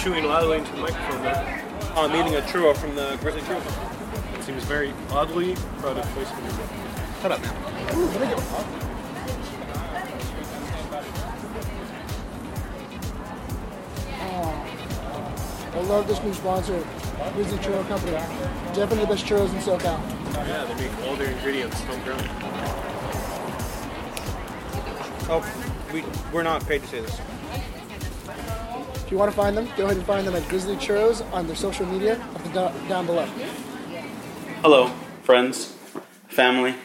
chewing loudly into the microphone there. Uh, I'm eating a churro from the Grizzly Churro Company. It seems very oddly crowded place for me. Shut up now. I love this new sponsor, Grizzly Churro Company. Definitely the best churros in SoCal. Yeah, they make all their ingredients homegrown. Oh, we, we're not paid to say this. If you want to find them, go ahead and find them at Grizzly Churros on their social media up the, down below. Hello, friends, family,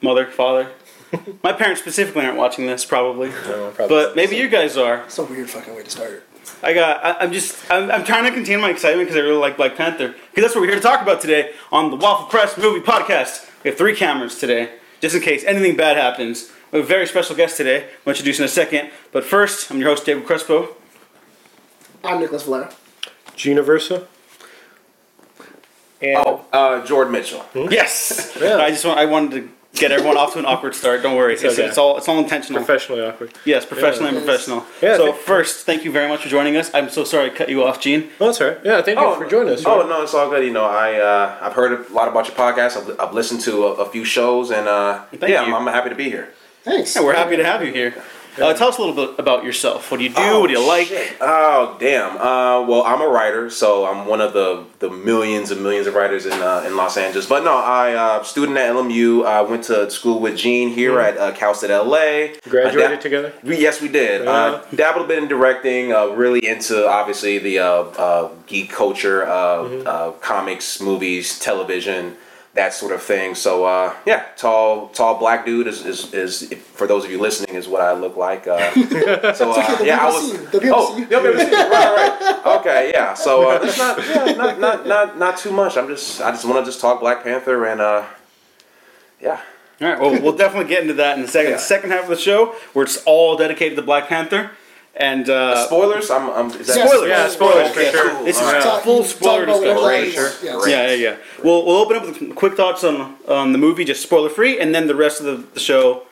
mother, father. My parents specifically aren't watching this, probably, but maybe you guys are. It's a weird fucking way to start. I got. I, I'm just. I'm, I'm trying to contain my excitement because I really like Black Panther. Because that's what we're here to talk about today on the Waffle Press Movie Podcast. We have three cameras today, just in case anything bad happens. We have a very special guest today. I'll introduce in a second. But first, I'm your host, David Crespo. I'm Nicholas Valero. Gina Versa. And Oh, uh, Jordan Mitchell. Yes. I just want. I wanted to get everyone off to an awkward start. Don't worry. It's, okay. it's all. It's all intentional. professionally awkward. Yes, professional and Yes. professional. Yeah, so thank- first, thank you very much for joining us. I'm so sorry I cut you off, Gene. Oh, that's all right. Yeah, thank you for joining us. Oh no, it's all good. You know, I uh, I've heard a lot about your podcast. I've, I've listened to a, a few shows, and uh, Thank yeah, you. I'm, I'm happy to be here. Thanks. Yeah, we're happy to have you here. Uh, tell us a little bit about yourself. What do you do? what do you like? shit. Oh damn. Uh, well, I'm a writer, so I'm one of the, the millions and millions of writers in uh, in Los Angeles. But no, I uh, student at LMU. I went to school with Gene here at uh, Cal State LA. Mm-hmm. Graduated I dab- together? We, yes, we did. Uh, dabbled a bit in directing. Uh, really into obviously the uh, uh, geek culture, uh, Mm-hmm. uh, comics, movies, television. That sort of thing. So uh, yeah, tall, tall black dude is, is, is for those of you listening is what I look like. Uh, so uh, the yeah, I was. see you. The people oh, see you. see right, right. Okay, yeah. So uh, it's not, yeah, not, not, not, not too much. I'm just, I just want to just talk Black Panther and uh, yeah. All right. Well, we'll definitely get into that in a second. Yeah. The second half of the show, where it's all dedicated to Black Panther, and uh, Spoilers. I'm, I'm is that Yes, spoilers. Yeah, spoilers for sure. cool. This is All right. Talk- full spoiler about whatever discussion. that is. Sure. Yes. Great. Yeah, yeah, yeah. We'll we'll open up with some quick thoughts on on the movie, just spoiler free, and then the rest of the, the show,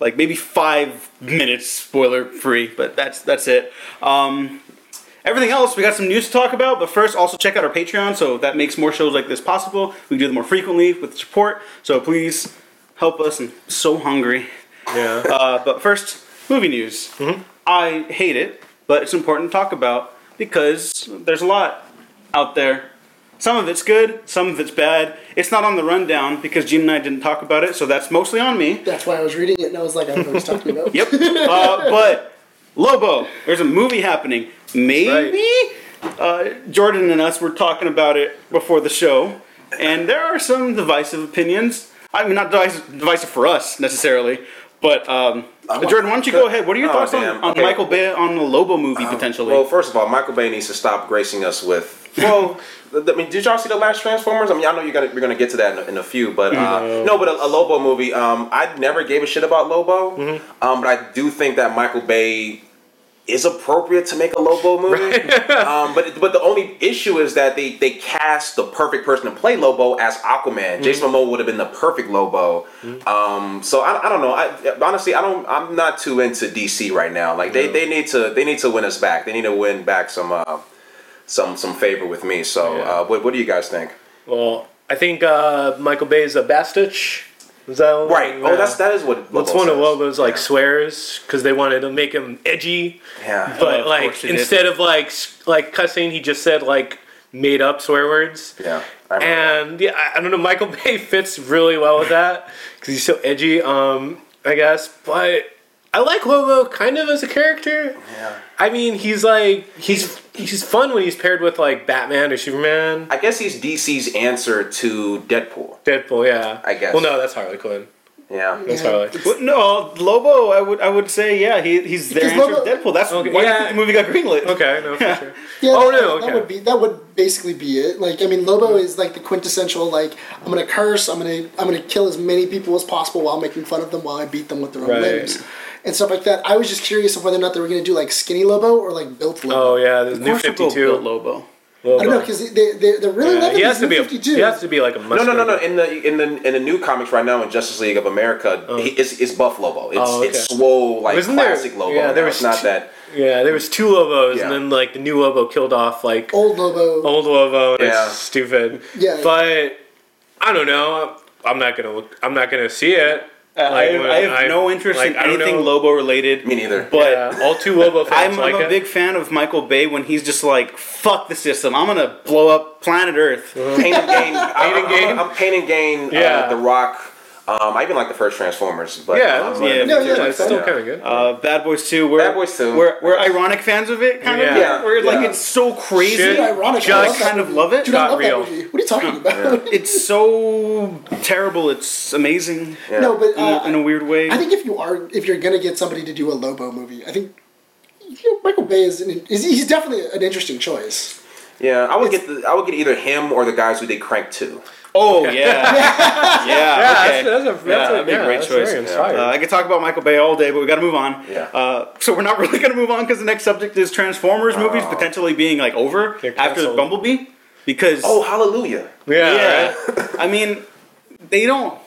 like maybe five minutes spoiler free. But that's that's it. Um, everything else, we got some news to talk about. But first, also check out our Patreon, so that makes more shows like this possible. We can do them more frequently with support. So please help us. I'm so hungry. Yeah. Uh, but first, movie news. I hate it, but it's important to talk about because there's a lot out there. Some of it's good, some of it's bad. It's not on the rundown because Gene and I didn't talk about it, so that's mostly on me. That's why I was reading it and I was like, I don't know what he's talking about. Yep. uh, but Lobo, there's a movie happening. Maybe uh, Jordan and us were talking about it before the show, and there are some divisive opinions. I mean, not divisive, divisive for us necessarily, but um, Jordan, why don't you go ahead? What are your Oh, thoughts on, damn. on Okay. Michael Bay on the Lobo movie potentially? Well, first of all, Michael Bay needs to stop gracing us with. Well, I mean, did y'all see the last Transformers? I mean, I know you got we're gonna get to that in a, in a few, but uh, no. but a, a Lobo movie. Um, I never gave a shit about Lobo, um, but I do think that Michael Bay is appropriate to make a Lobo movie. um, but but the only issue is that they they cast the perfect person to play Lobo as Aquaman. Jason Momoa would have been the perfect Lobo. Um, so I, I don't know. I, honestly, I don't. I'm not too into DC right now. Like they, they need to they need to win us back. They need to win back some uh, some some favor with me. So Yeah. uh, what what do you guys think? Well, I think uh, Michael is a Bastich. Is that Right. Oh, that's that is what. That's Lobo one of says. Lobo's like Yeah. swears because they wanted to make him edgy, Yeah. but of like course did. instead of like like cussing, he just said like made up swear words. yeah. I remember that. And yeah, I- I don't know. Michael Bay fits really well with that because he's so edgy. Um, I guess, but I like Lobo kind of as a character. Yeah. I mean, he's like he's he's fun when he's paired with like Batman or Superman, I guess he's DC's answer to Deadpool. Deadpool. Yeah, I guess. Well, no, that's Harley Quinn. Yeah. That's Yeah. Harley. Well, no, Lobo. I would I would say yeah. He, he's their Because answer to Lobo- Deadpool. That's Okay, why do you yeah. think the movie got greenlit. Okay, no, for sure. Yeah, Oh, that, no, that would be that would basically be it. Like I mean, Lobo is like the quintessential like I'm gonna curse, I'm gonna I'm gonna kill as many people as possible while making fun of them while I beat them with their own Right. limbs and stuff like that. I was just curious of whether or not they were gonna do like skinny Lobo or like built Lobo. Oh yeah, there's Of new Fifty Two we'll Fifty go Bill Two. Lobo. I don't know because they, they they're really Yeah, loving he has to be a 52. he has to be like a No, no, no, no. In the in the in the new comics right now in Justice League of America, oh. he, it's, it's Buff Lobo. It's Oh, okay. it's swole like Wasn't there- classic Lobo. yeah, there was it's not two- that. Yeah, there was two Lobos, Yeah. and then like the new Lobo killed off like Old Lobo. old Lobo. And Yeah. It's stupid. Yeah. but I don't know. I'm not gonna look. I'm not gonna see it. I, Like, I have I- no interest like, in anything know. Lobo related. Me neither. But Yeah, all two Lobo fans I'm, like I'm a it. big fan of Michael Bay when he's just like, "Fuck the system! I'm gonna blow up planet Earth." Pain and Gain. Pain and Gain? I'm, I'm Pain and Gain. Yeah. Uh, the Rock. Um, I even like the first Transformers. But yeah, um, yeah, Yeah, No, yeah, yeah, it's still yeah. kind of good. Uh, Bad Boys 2, we're, Bad Boys 2. We're, we're ironic fans of it, kind Yeah. of. Yeah, We're like, it's so crazy. Shit. ironic. I Just kind of love it. Dude, I Got love real. What are you talking about? It's so terrible. It's amazing Yeah. No, but in, a, uh, in a weird way. I think if you are if you're gonna get somebody to do a Lobo movie, I think you know, Michael Bay is, an, is he's definitely an interesting choice. Yeah, I would get the I would get either him or the guys who did Crank Two. Oh, yeah. yeah, yeah, okay. that's, that's a that's Yeah, a, that'd be a great choice. Uh, I could talk about Michael Bay all day, but we got to move on. Yeah. Uh, so we're not really going to move on because the next subject is Transformers movies potentially being like over after. Bumblebee. Because Oh, hallelujah! yeah, yeah, right? I mean, they don't.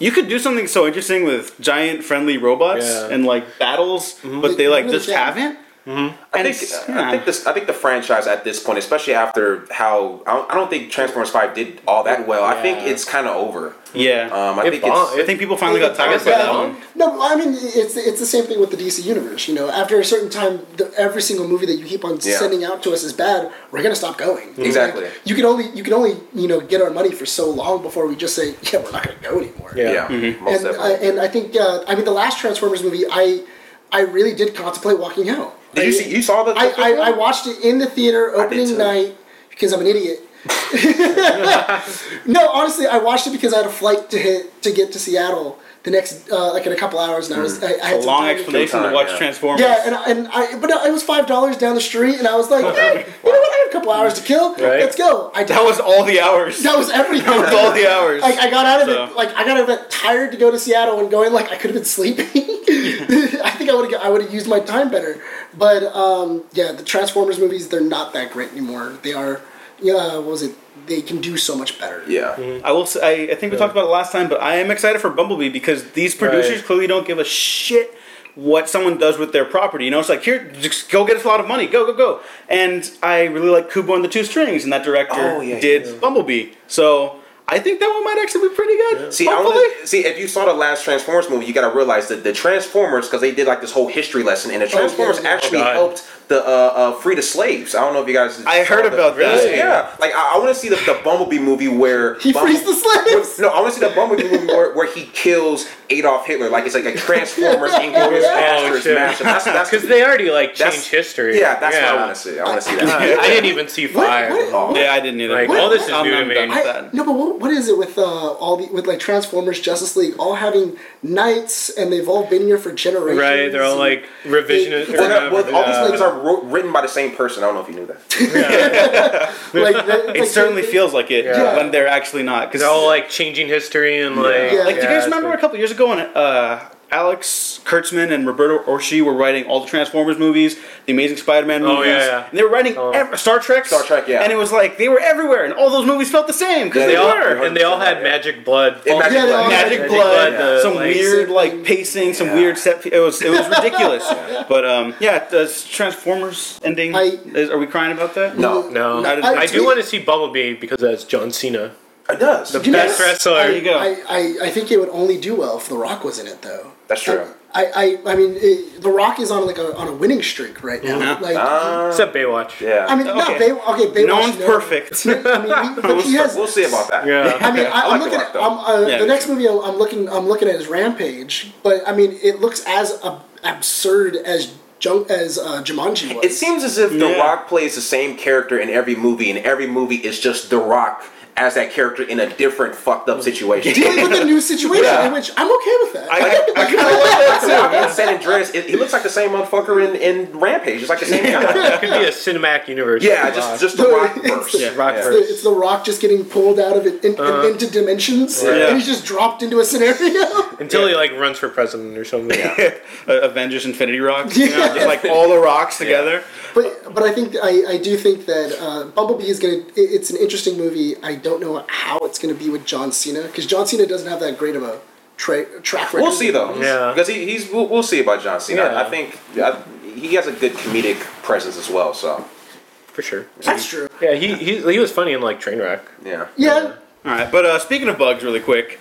You could do something so interesting with giant friendly robots Yeah. and like battles, but they They like really just can. Haven't. I And think it's- I think this I think the franchise at this point, especially after how I don't, I don't think Transformers Five did all that well. I think it's kind of over. Yeah, Um, I It think bombed. it's I think people finally got tired of by that one. No, I mean it's it's the same thing with the DC universe. You know, after a certain time, the, every single movie that you keep on Yeah. sending out to us is bad. We're gonna stop going. Exactly. Like, you can only you can only you know get our money for so long before we just say yeah we're not gonna go anymore. Yeah. yeah, Mm-hmm. most and I, and I think uh, I mean the last Transformers movie I I really did contemplate walking out. Did you see? You saw the? I, I, I watched it in the theater opening night because I'm an idiot. no, honestly, I watched it because I had a flight to hit to get to Seattle the next uh, like in a couple hours, and I was I, I had A some long time to- explanation to time, watch yeah. Transformers. Yeah, and I- and I but no, it was five dollars down the street, and I was like, hey, you know what? I have a couple hours to kill. Right. Let's go. I that was all the hours. that was everything. That was all the hours. Like I got out of So- it, like I got out of it tired to go to Seattle and going like I could have been sleeping. I think I would have I would have used my time better. But um, yeah, the Transformers movies they're not that great anymore. They are, yeah, what was it? They can do so much better. yeah. Mm-hmm. I will say, I, I think we talked about it last time, but I am excited for Bumblebee because these producers Right. clearly don't give a shit what someone does with their property. You know, it's like, here, just go get us a lot of money, go, go, go. And I really like Kubo and the Two Strings, and that director Oh, yeah, did yeah. Bumblebee. So I think that one might actually be pretty good. See, I hopefully. wanna, see if you saw the last Transformers movie, you got to realize that the Transformers, because they did like this whole history lesson, and the oh, Transformers yeah. actually Oh, helped the uh, uh, free the slaves. I don't know if you guys. I saw heard the- about that. Really? Yeah, like I, I want to see the, the Bumblebee movie where He frees the slaves. No, I want to see the Bumblebee movie where, where he kills Adolf Hitler. Like it's like a Transformers Inglourious Oh, Basterds shit. mashup. That's that's Because they already like that's- changed history. Yeah, that's what I want to see. I want to see that. I, I didn't even see What- five. what- Oh. Yeah, I didn't either. Like, all this is I'm, new to I'm me. I, no, but what, what is it with uh, all the with like Transformers, Justice League, all having knights, and they've all been here for generations. Right, they're all like revisionist. They- Well, all these movies are wrote, written by the same person. I don't know if you knew that. like, they- It like, certainly they- feels like it Yeah. when they're actually not. Because They're all like changing history and like. Yeah. Like, do you guys it's remember a couple years ago when uh, Alex Kurtzman and Roberto Orci were writing all the Transformers movies, the Amazing Spider-Man Oh, movies, yeah, yeah. and they were writing Oh. ev- Star Trek, Star Trek, yeah. and it was like they were everywhere, and all those movies felt the same because Yeah, They they all were. and they all had magic blood. Yeah, Magic Yeah, Blood. Magic Magic blood, Blood, some like- weird like pacing, some Yeah. weird set. It was it was ridiculous. But um, yeah, the Transformers ending? I- is, are we crying about that? No, No, I I, I do me- want to see Bumblebee because that's John Cena, it does. the You know, best wrestler. There you go. I, I, I think it would only do well if The Rock was in it, though. That's true. I, I, I mean, it, The Rock is on like a on a winning streak right now. Yeah. Like, Uh, Except Baywatch. yeah. I mean, no, Okay. Bay, okay, Baywatch. no one's no. perfect. I mean, he, but he has. we'll see about that. Yeah. I mean, I, I I'm like looking The at Rock, I'm, uh, Yeah, the next movie I'm I'm looking I'm looking at is Rampage, but I mean, it looks as ab- absurd as junk as uh, Jumanji was. It seems as if The Rock plays the same character in every movie, and every movie is just The Rock as that character in a different fucked up situation. Dealing with a new situation, Yeah. in which I'm okay with that. I, I, I kind of like that too. in San Andreas, it, he looks like the same motherfucker in, in Rampage. It's like the same guy. It could be a cinematic universe. yeah, of just Rock. just the rock It's verse. the- Yeah. Rock It's verse. the, it's the rock just getting pulled out of it in, in- Uh-huh. into dimensions, Yeah. and he's just dropped into a scenario. until he like runs for president or something. Uh, Avengers Infinity Rock. You know, just like all the rocks together. But but I think I, I do think that uh, Bumblebee is gonna. it- It's an interesting movie. I don't know how it's gonna be with John Cena because John Cena doesn't have that great of a tra- track record. We'll see though. Yeah. Because he, he's we'll, we'll see about John Cena. Yeah. I think I, he has a good comedic presence as well. So for sure. That's true. Yeah, he, he he was funny in like Trainwreck. yeah. Yeah. All right, but uh, speaking of bugs, really quick,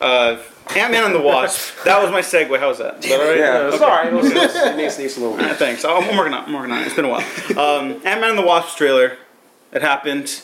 uh, Ant Man and the Wasp. that was my segue. How was that? Is that all right? Yeah, it's all right. It, was, it, was, it needs, needs a little. Uh, thanks. I'm I'm working on. it. I'm working on it. It's been a while. Um, Ant Man and the Wasp trailer. It happened.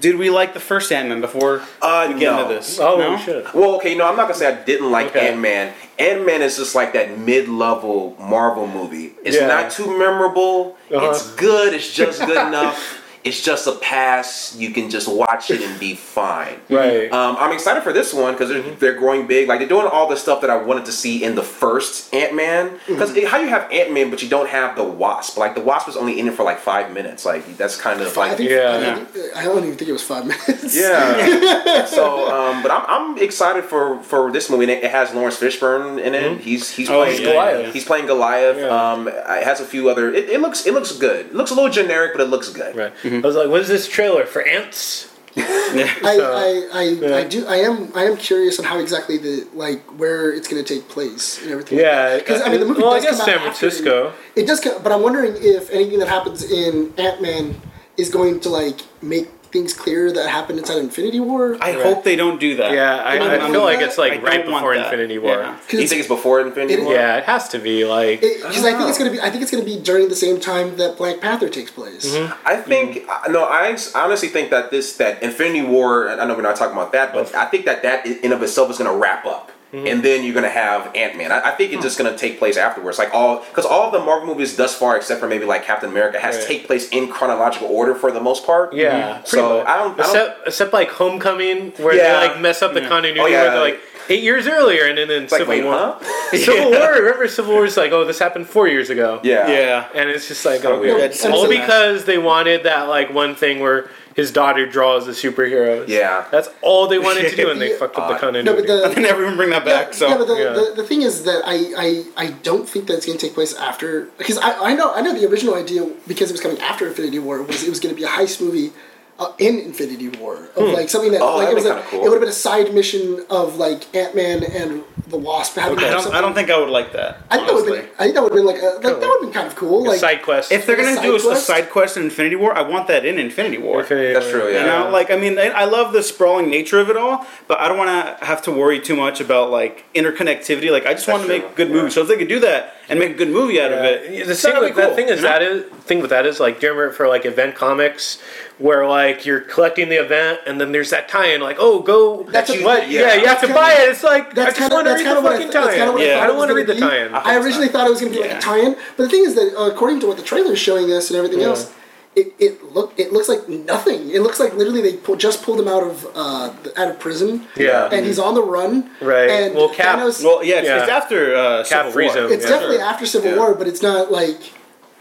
Did we like the first Ant Man before Uh, we get no. into this? Oh no? shit. Well, okay, no, I'm not gonna say I didn't like Okay. Ant Man. Ant Man is just like that mid-level Marvel movie. It's Yeah. not too memorable. Uh-huh. It's good. It's just good enough. It's just a pass. You can just watch it and be fine. Right. Um, I'm excited for this one because they're, they're growing big. Like they're doing all the stuff that I wanted to see in the first Ant Man. Because how you have Ant Man, but you don't have the Wasp? Like the Wasp was only in it for like five minutes. Like that's kind of I like think Yeah. I, think- I don't even think it was five minutes. yeah. so, um, but I'm, I'm excited for for this movie. It has Laurence Fishburne in it. He's he's Oh, playing yeah, Goliath. He's playing Goliath. Yeah. Um, it has a few other. It, it looks it looks good. It looks a little generic, but it looks good. Right. Mm-hmm. I was like, what is this trailer for ants? I, So, I, I, yeah. I do I am I am curious on how exactly the like where it's going to take place and everything. Yeah, because I mean the movie well, I does guess come San out after- Francisco. It does, come, but I'm wondering if anything that happens in Ant Man is going to like make things clear that happened inside Infinity War. I hope they don't do that. Yeah, I, I I feel with like it's like I right before. Infinity War. Yeah. Do you think it's before Infinity It- War? Yeah, it has to be like. because I, think it's gonna be. I think it's gonna be during the same time that Black Panther takes place. Mm-hmm. I think uh, no. I honestly think that this that Infinity War. and I know we're not talking about that, but I think that that in of itself is going to wrap up. Mm-hmm. And then you're gonna have Ant Man. I, I think it's hmm. just gonna take place afterwards. Like all, because all of the Marvel movies thus far, except for maybe like Captain America, has Right. take place in chronological order for the most part. yeah, mm-hmm. pretty So much. I don't. I don't except except like Homecoming, where Yeah. they like mess up the mm-hmm. continuity. Oh, yeah. Where they're like eight years earlier, and then in it's like, Civil wait, War. huh? Civil War. Remember, Civil War is like, oh, this happened four years ago. Yeah. Yeah. And it's just like, kinda oh, weird. weird. All because they wanted that like one thing where his daughter draws the superheroes. Yeah. that's all they wanted to do, and they Yeah. fucked up the continuity. No, but the, They never even bring that back. Yeah, so yeah, but the, yeah. The, the thing is that I, I, I don't think that's going to take place after because I, I know I know the original idea because it was coming after Infinity War was it was going to be a heist movie uh, in Infinity War of like something that Oh, like it was be a, cool. it would have been a side mission of like Ant Man and the Wasp having I do don't. I don't think I would like that. I think that would honestly. been, I think that would have been like a, like that would have been kind of cool like side quest. If they're gonna do a, side a quest? side quest in Infinity War, I want that in Infinity War. Infinity That's War. true, yeah. You know, like I mean, I I love the sprawling nature of it all, but I don't want to have to worry too much about like interconnectivity. Like I just want to true, make good yeah. movies. So if they could do that and make a good movie out of it, Yeah, the thing, be with, that thing is you know? that is thing with that is like do you remember for like event comics where like you're collecting the event and then there's that tie-in like oh go That's what a- what yeah. yeah, you have to kinda- buy it it's like That's kind of want to that's read kind the of what I, fucking that's kind tie-in of what Yeah. I, I don't want to read the gonna tie-in I originally thought it was going to be like Yeah. a tie-in, but the thing is that uh, according to what the trailer is showing us and everything Yeah. else, it, it look it looks like nothing. It looks like literally they pull, just pulled him out of uh, the- out of prison. Yeah. and he's on the run. Right. And Well, Cap- Thanos, Well, yeah, it's, Yeah. it's after uh, Cap Civil frees War. him. it's yeah. definitely after Civil Yeah. War, but it's not like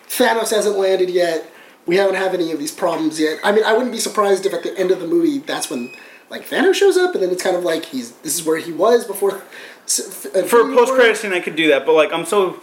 Thanos hasn't landed yet. We haven't had any of these problems yet. I mean, I wouldn't be surprised if at the end of the movie that's when like Thanos shows up, and then it's kind of like he's this is where he was before. S- f- For a post War. credit scene, I could do that, but like I'm so.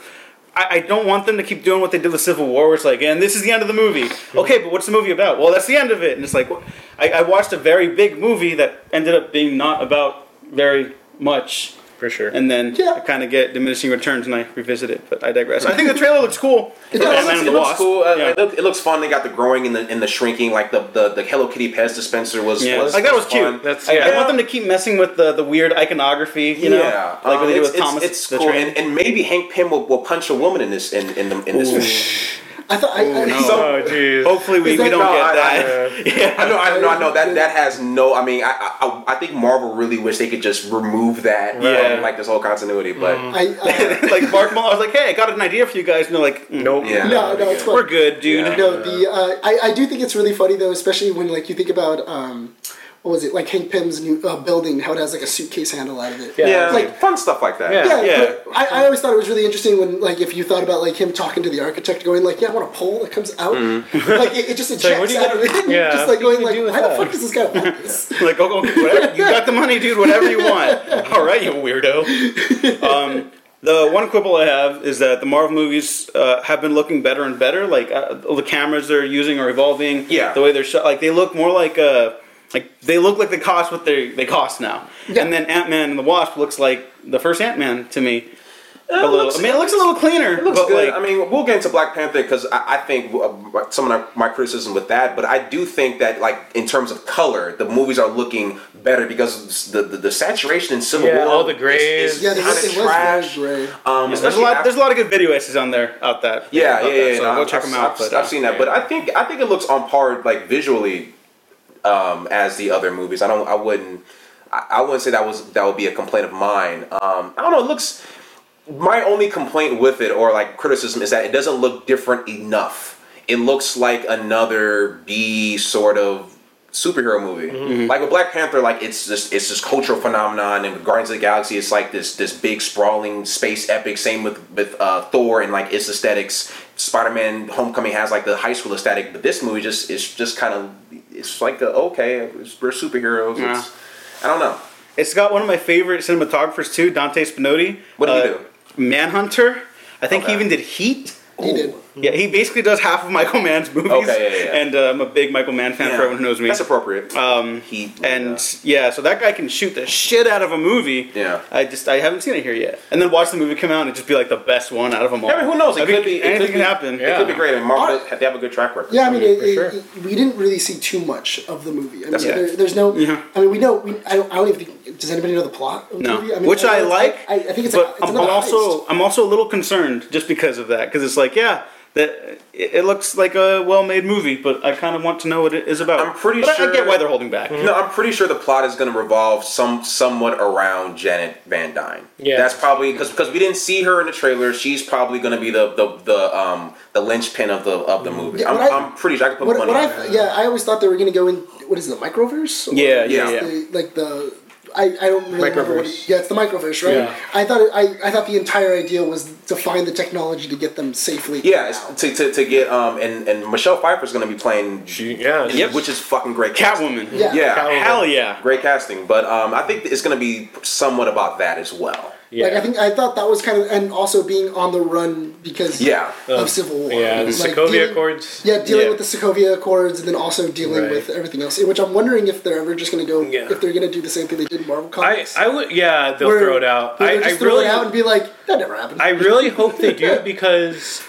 I, I don't want them to keep doing what they did with Civil War, where it's like, and this is the end of the movie. Hmm. Okay, but what's the movie about? Well, that's the end of it, and it's like, I, I watched a very big movie that ended up being not about very much, for sure and then Yeah. I kind of get diminishing returns, and I revisit it. But I digress. I think the trailer looks cool. It does. Ant-Man It and the looks cool. Uh, Yeah. it, look, it looks fun. They got the growing and the and the shrinking. Like the the, the Hello Kitty Pez dispenser was. Yeah, was like that was fun. cute. That's- I, I want them to keep messing with the, the weird iconography, you know, yeah, like what um, they did it's, with Thomas It's, it's the cool, and, and maybe Hank Pym will, will punch a woman in this in in, the, in this Ooh. film. I thought I, I, no. oh jeez. Hopefully we, that- we don't No, get I- that. yeah. I know, I know, I know that that has no. I mean, I, I, I think Marvel really wish they could just remove that Yeah. from like this whole continuity. But I, I like Mark Millar, I was like, hey, I got an idea for you guys, and they're like, mm, Nope. yeah, no, no, it's fine. we're good, dude. Yeah. No, the uh, I, I do think it's really funny though, especially when like you think about um, what was it like Hank Pym's new uh, building, how it has like a suitcase handle out of it. Yeah. yeah, Like- like fun stuff like that. Yeah. Yeah, Yeah. I, I always thought it was really interesting when, like, if you thought about like him talking to the architect, going like, "Yeah, I want a pole that comes out," like it, it just ejects like, what are you out of it. Yeah, just like going gonna like, do with "Why the fuck does this guy want this?" like, oh, okay, whatever. You got the money, dude. Whatever you want. All right, you weirdo. Um, the one quibble I have is that the Marvel movies uh, have been looking better and better. Like uh, the cameras they're using are evolving. Yeah. The way they're shot, like they look more like uh, like they look like they cost what they they cost now. Yeah. And then Ant Man and the Wasp looks like the first Ant Man to me. a it little. looks- I mean, it looks a little cleaner. It looks but good. Like, I mean, we'll get into Black Panther because I, I think uh, some of my criticism with that, but I do think that, like, in terms of color, the movies are looking better because the the, the saturation in Civil Yeah, War, all the is- grays. is, Yeah, they, kind it of was trash. very gray. Um, there's a lot. after- There's a lot of good video essays on there out that. Yeah, about yeah, that, yeah. So no, go I've- check them I've, out. But I've uh, seen that, but I think I think it looks on par, like visually, um, as the other movies. I don't. I wouldn't. I, I wouldn't say that was that would be a complaint of mine. Um, I don't know. It looks. My only complaint with it, or like criticism, is that it doesn't look different enough. It looks like another B sort of superhero movie. Like with Black Panther, like it's just it's this cultural phenomenon, and with Guardians of the Galaxy, it's like this this big sprawling space epic. Same with with uh, Thor and like its aesthetics. Spider Man Homecoming has like the high school aesthetic, but this movie just is just kind of it's like a, okay, it's, we're superheroes. It's, I don't know. It's got one of my favorite cinematographers too, Dante Spinotti. What did he Uh, do? Manhunter. I think he even did Heat. He did. Yeah, he basically does half of Michael Mann's movies. Okay, yeah, yeah. And uh, I'm a big Michael Mann fan for everyone who knows me. That's appropriate. Um, Heat and yeah. yeah, so that guy can shoot the shit out of a movie. Yeah. I just I haven't seen it here yet. And then watch the movie come out and just be like the best one out of them all. I mean, who knows? It I could be. It anything could can be, happen. It could be great. And Marvel Ar- they have a good track record. Yeah, I mean, it, for it- sure. it- we didn't really see too much of the movie. I mean, That's there, it. there's no. Yeah. I mean, we know. We, I, don't, I don't even think. Does anybody know the plot? Of the No, movie? I mean, which I know like. I, I think it's. but a, it's I'm another also heist. I'm also a little concerned just because of that because it's like yeah that it, it looks like a well-made movie, but I kind of want to know what it is about. I'm pretty But I- I, sure- get why they're holding back. No, I'm pretty sure the plot is going to revolve some somewhat around Janet Van Dyne. Yeah. that's probably because because we didn't see her in the trailer. She's probably going to be the the the um the linchpin of the of the movie. Yeah, I'm, what I- I'm pretty sure I can put What, money what on I that. yeah, I always thought they were going to go in. What is it, the microverse? Or Yeah, Yeah. yeah, yeah. the- like the. I, I don't really remember what Microverse. it, yeah it's the microverse right Yeah. I thought it, I, I thought the entire idea was to find the technology to get them safely Yeah, out. to, to, to get um and and Michelle Pfeiffer's going to be playing, She- yeah. which- which is fucking great. Catwoman. Yeah. Yeah, Catwoman. Hell yeah. great casting. But um, I think it's going to be somewhat about that as well. Yeah. Like I think I thought that was kind of, and also being on the run because Yeah. of Civil War. yeah, the Like, Sokovia dealing- Accords. Yeah, dealing Yeah. with the Sokovia Accords, and then also dealing Right. with everything else. Which I'm wondering if they're ever just going to go, Yeah. if they're going to do the same thing they did in Marvel Comics. I would yeah they'll where- throw it out. I, they I just throw really it out and be like, that never happened. I really hope they do because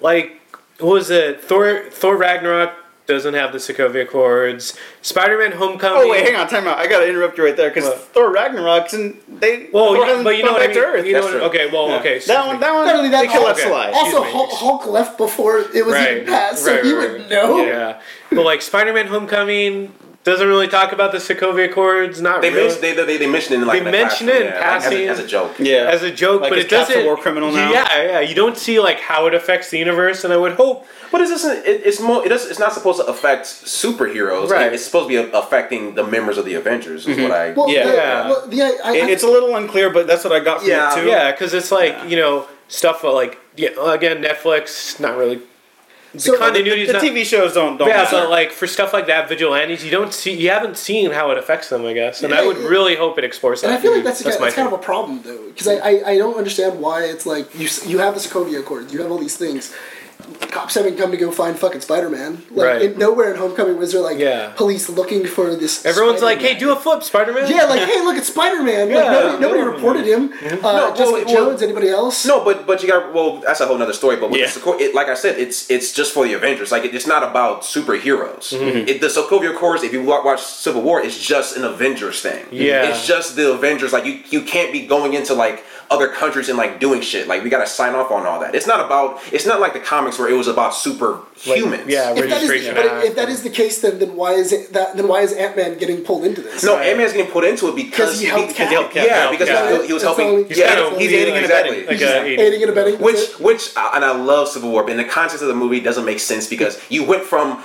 like what was it Thor Thor Ragnarok doesn't have the Sokovia Accords. Spider Man Homecoming. Oh wait, hang on, time out. I gotta interrupt you right there because Thor Ragnarok's and they. Well, Thor you, hasn't but you know come what I back mean. to Earth. You know what, okay, well, Yeah. okay. That one, that one. Not only that, they kill also- Epsilon. also. Hulk, Hulk left before it was even passed, so right, he right, would right. know. Yeah, but like Spider Man Homecoming doesn't really talk about the Sokovia Accords. Not They really. mentioned they, they, they mentioned it in like They in a mention it in yeah, like, as a- passing. as, a, joke. Yeah. as a joke, Like but it cap's doesn't. war criminal now? Yeah, yeah. You don't see like how it affects the universe, and I would hope. But it doesn't. It, it's more. It does, It's not supposed to affect superheroes. Right. It's supposed to be affecting the members of the Avengers. Is mm-hmm. what I. Well, Yeah. the, Yeah. well, the, I, I, It- it's a little unclear, but that's what I got from Yeah. it too. Yeah, because it's like you know stuff like yeah. Again, Netflix not really. The So- continuity The is not. TV shows don't don't yeah, matter. but like for stuff like that, vigilantes, you don't see, you haven't seen how it affects them, I guess, and I would yeah. really hope it explores that. And I feel like that's, that's that's, my kind of a problem though, because I, I, I don't understand why it's like you you have the Sokovia Accords, you have all these things. Cops haven't come to go find fucking Spider Man. Like Right. in, nowhere in Homecoming was there like Yeah. police looking for this. Everyone's like, Spider-Man. "Hey, do a flip, Spider Man." Yeah, like hey, look at Spider Man. Like, Yeah. nobody, nobody reported him. Uh, No, Jessica well, well- Jones. Anybody else? No, but but you got well. That's a whole other story. But with Yeah. the Soko- it, like I said, it's it's just for the Avengers. Like it, it's not about superheroes. Mm-hmm. It, the Sokovia Accords. If you watch Civil War, it's just an Avengers thing. Yeah. it's just the Avengers. Like you you can't be going into like other countries and like doing shit. Like we got to sign off on all that. It's not about. It's not like the comics comics where it was about superhumans. yeah, If that, is, registration but act. if that is the case, then then why is it that then why is Ant Man getting pulled into this? No, Ant Man's getting put into it because 'Cause he helped because Cap. he helped Cap. Yeah, Helped because Cap. he, he was helping. only- He's yeah, kind of he's only aiding and abetting. Like a, aiding and abetting. Which, which, and I love Civil War, but in the context of the movie, doesn't make sense because you went from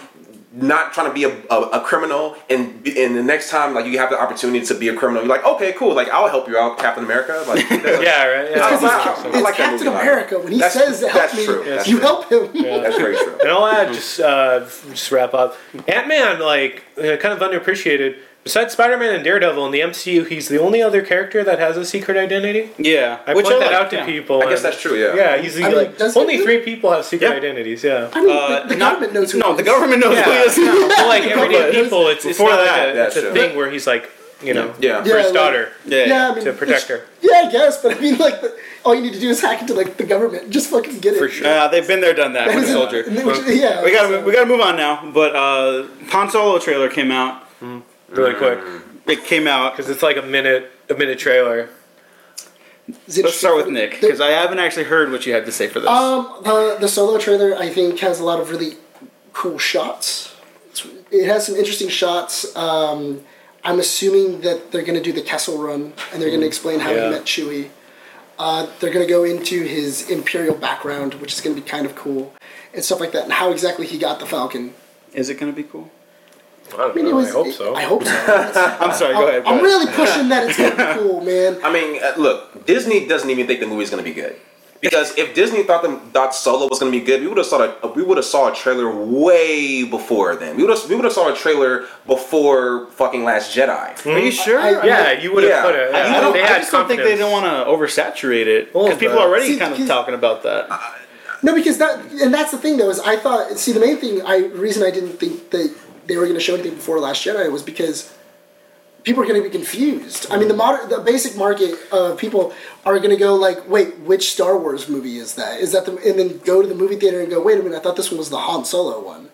not trying to be a, a, a criminal, and and the next time, like you have the opportunity to be a criminal, you're like, okay, cool, like I'll help you out, Captain America. Like, yeah, right. Yeah. Because it's, wow. I it's like Captain movie. America. When he That's- says help that's me, true. That's you true. help him. yeah. that's very true. And I'll add just uh, just wrap up. Ant Man, like uh, kind of underappreciated. Besides Spider Man and Daredevil in the MCU, he's the only other character that has a secret identity. Yeah, I which point that like, out to yeah. people. I guess that's true. Yeah. Yeah, he's the, I mean, like does he only three people have secret Yeah. identities. Yeah. I mean, Uh, the, the not- government knows who. No, he the government knows Yeah, who he is. but like everyday people, it's, it's before not that, like a, that's it's a true. thing where he's like, you know, Yeah. for Yeah, his like- daughter. Yeah, Yeah, I mean, to protect her. Yeah, I guess, but I mean, like, the, all you need to do is hack into like the government. Just fucking get it. For sure. Uh, they've been there, done that. That With is- Soldier. which- yeah, We gotta we gotta move on now. But uh, Han Solo trailer came out. Really quick, It came out. because it's like a minute, a minute trailer. Is it Let's start with? Nick because I haven't actually heard what you had to say for this. Um, the the solo trailer I think has a lot of really cool shots. It's, it has some interesting shots. Um, I'm assuming that they're going to do the Kessel Run and they're going to explain how Yeah. he met Chewie. Uh, they're going to go into his Imperial background, which is going to be kind of cool, and stuff like that, and how exactly he got the Falcon. Is it gonna be cool? I don't I mean, it was. I hope so. I hope so. I'm sorry. Go ahead. Go I'm ahead. really pushing that it's going to be cool, man. I mean, uh, look, Disney doesn't even think the movie's gonna be good. Because if Disney thought the thought Solo was gonna be good, we would have saw a we would have saw a trailer way before then. We would have we would have saw a trailer before fucking Last Jedi. Are you sure? I- I- yeah, you would have Yeah. put it. I, Yeah, don't, they I had just don't think they don't want to oversaturate it Well, because people are already See, kind of talking about that. No, because that and that's the thing though is I thought see the main thing I reason I didn't think that they were going to show anything before Last Jedi was because people are going to be confused. I mean the modern the basic market of people are going to go like wait which Star Wars movie is that is that the and then go to the movie theater and go wait a minute I thought this one was the Han Solo one.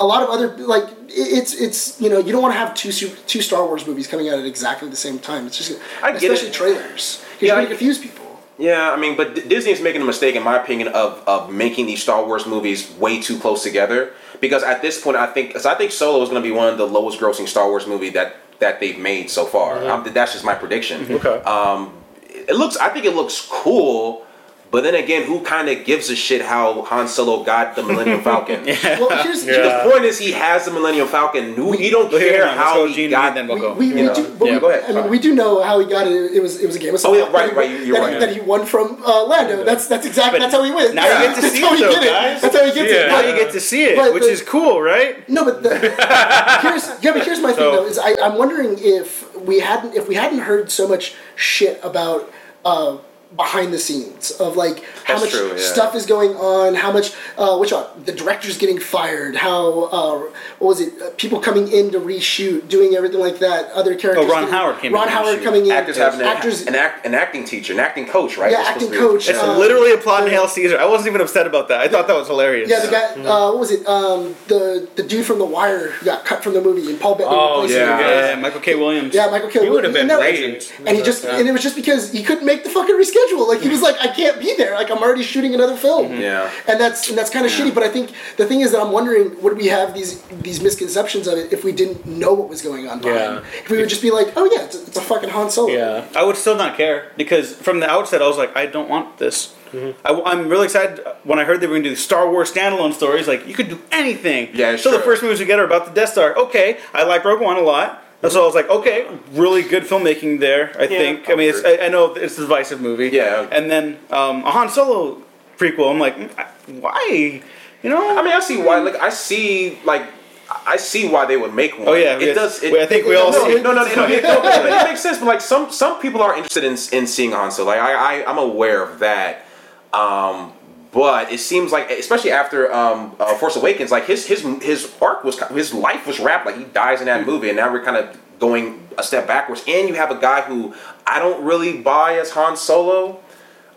A lot of other like it's it's you know you don't want to have two two Star Wars movies coming out at exactly the same time. It's just I get especially it. trailers Yeah, you're I- going to confuse people. Yeah, I mean, but Disney is making a mistake, in my opinion, of, of making these Star Wars movies way too close together. Because at this point, I think, cause I think Solo is going to be one of the lowest grossing Star Wars movie that that they've made so far. Um, that's just my prediction. Okay. Um, it looks, I think it looks cool, but then again, who kind of gives a shit how Han Solo got the Millennium Falcon? Well, here's, Yeah. The point is, he has the Millennium Falcon. Who, you don't But here, care on, how go he Gene got. and then we'll go. we, we Yeah. do, Yeah, we, go ahead. I mean, we do know how he got it. It was it was a game of Oh, yeah, Smash right, that he- right, you're that, right. He, that he won from uh, Lando. That's that's exactly But that's how he wins. now you get to that's see how it, though, get it. guys. That's how he gets Yeah. it. now you get to see it, but which the- is cool, right? no, but the, here's yeah, but here's my thing though is I, I'm wondering if we hadn't if we hadn't heard so much shit about uh, behind the scenes of like how That's much true, yeah. stuff is going on, how much uh, which one the director's getting fired, how uh, what was it uh, people coming in to reshoot, doing everything like that, other characters. Oh, Ron getting- Howard came in Ron to Howard coming in. Actors have an, actors an, act, an acting teacher, an acting coach, right? Yeah, They're acting supposed to be- coach, It's uh, literally a plot in the- Hail Caesar. I wasn't even upset about that. I thought that was hilarious. Yeah, the guy. Uh, what was it? Um, the the dude from The Wire who got cut from the movie, and Paul Bettany Oh, replaced yeah. him. Yeah, Michael K. Williams. Yeah, Michael K. He would have been great. And he just and it was just because he couldn't make the fucking reschedule. Like he was like, I can't be there. Like I'm already shooting another film. Mm-hmm. Yeah. And that's and that's kind of shitty. But I think the thing is that I'm wondering, would we have these these misconceptions of it if we didn't know what was going on? behind? Yeah. If we would just be like, oh yeah, it's a, it's a fucking Han Solo. Yeah. I would still not care because from the outset I was like, I don't want this. Mm-hmm. I, am really excited uh, when I heard they were going to do Star Wars standalone stories. Like you could do anything. Yeah, it's so the first movies we get are about the Death Star. Okay, I like Rogue One a lot. And so I was like, okay, really good filmmaking there. I think. I mean, it's, I, I know it's a divisive movie. Yeah. And then um, a Han Solo prequel. I'm like, mm, why? You know? I mean, I see why. Like, I see like. I see why they would make one. Oh, yeah, it does. It, I think we all no, see it. No, no, no, no, it, no, it, it makes sense. But like some some people are interested in in seeing Han Solo. Like I, I I'm aware of that. Um, but it seems like, especially after um, uh, Force Awakens, like his his his arc was his life was wrapped. Like he dies in that movie, and now we're kind of going a step backwards. And you have a guy who I don't really buy as Han Solo.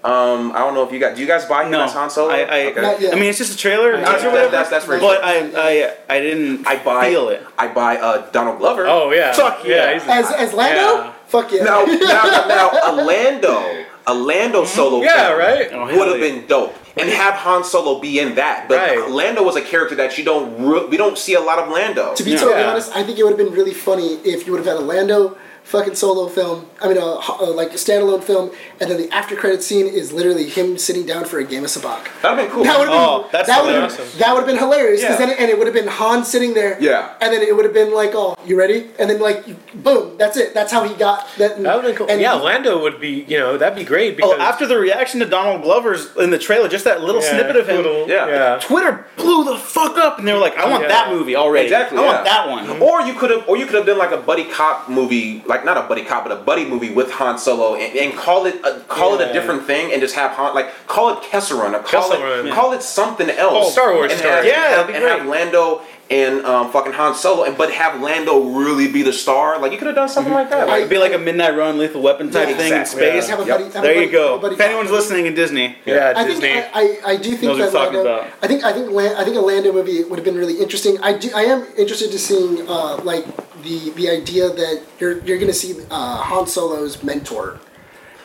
Um, I don't know if you guys do you guys buy him no, as Han Solo? I, I, Okay. I mean, it's just a trailer. Not teaser, yet. That's- that's very But. I, I, I didn't I buy feel it. I buy uh, Donald Glover. Oh yeah. Fuck yeah. he's- As as Lando, Yeah. fuck yeah. Now, now, now, a Lando, a Lando solo yeah. Right. Oh, would have yeah. been dope. And have Han Solo be in that. But Right. Lando was a character that you don't re- we don't see a lot of Lando. To be Yeah. totally Yeah. honest, I think it would have been really funny if you would have had a Lando fucking solo film. I mean, a, a, like a standalone film, and then the after credit scene is literally him sitting down for a game of sabacc. That'd been cool. That would have been Oh, that's that would have awesome. that would have been hilarious Yeah. then and it would have been Han sitting there. Yeah. And then it would have been like, oh, you ready? And then like, boom, that's it. That's how he got that. That would be cool. and yeah, he- Lando would be. You know, that'd be great oh, because Oh, after the reaction to Donald Glover's in the trailer, just that little Yeah, snippet of him. little- Yeah. yeah. Twitter blew the fuck up, and they were like, "I want Yeah. that movie already. Exactly. I yeah. want that one." Mm-hmm. Or you could have, or you could have done like a buddy cop movie, like not a buddy cop, but a buddy movie with Han Solo, and, and call it a, call it a different thing, and just have Han like call it Kessel Run, or call Kessel it Run. call it something else. Oh, Star Wars and story. Have, Yeah, and, have, be and have Lando and um, fucking Han Solo, and but have Lando really be the star. Like you could have done something like that. It'd be like a Midnight Run, Lethal Weapon type Yeah, thing in space. just have a Yep. buddy. have a There buddy- you go. have buddy If anyone's cop. listening in Disney, Yeah, I think Disney. I, I, I do think that what we're talking Lando, about. I think I think I think a Lando movie would have been really interesting. I do I am interested to seeing uh, like the the idea that you're you're gonna see uh, Han Solo's mentor.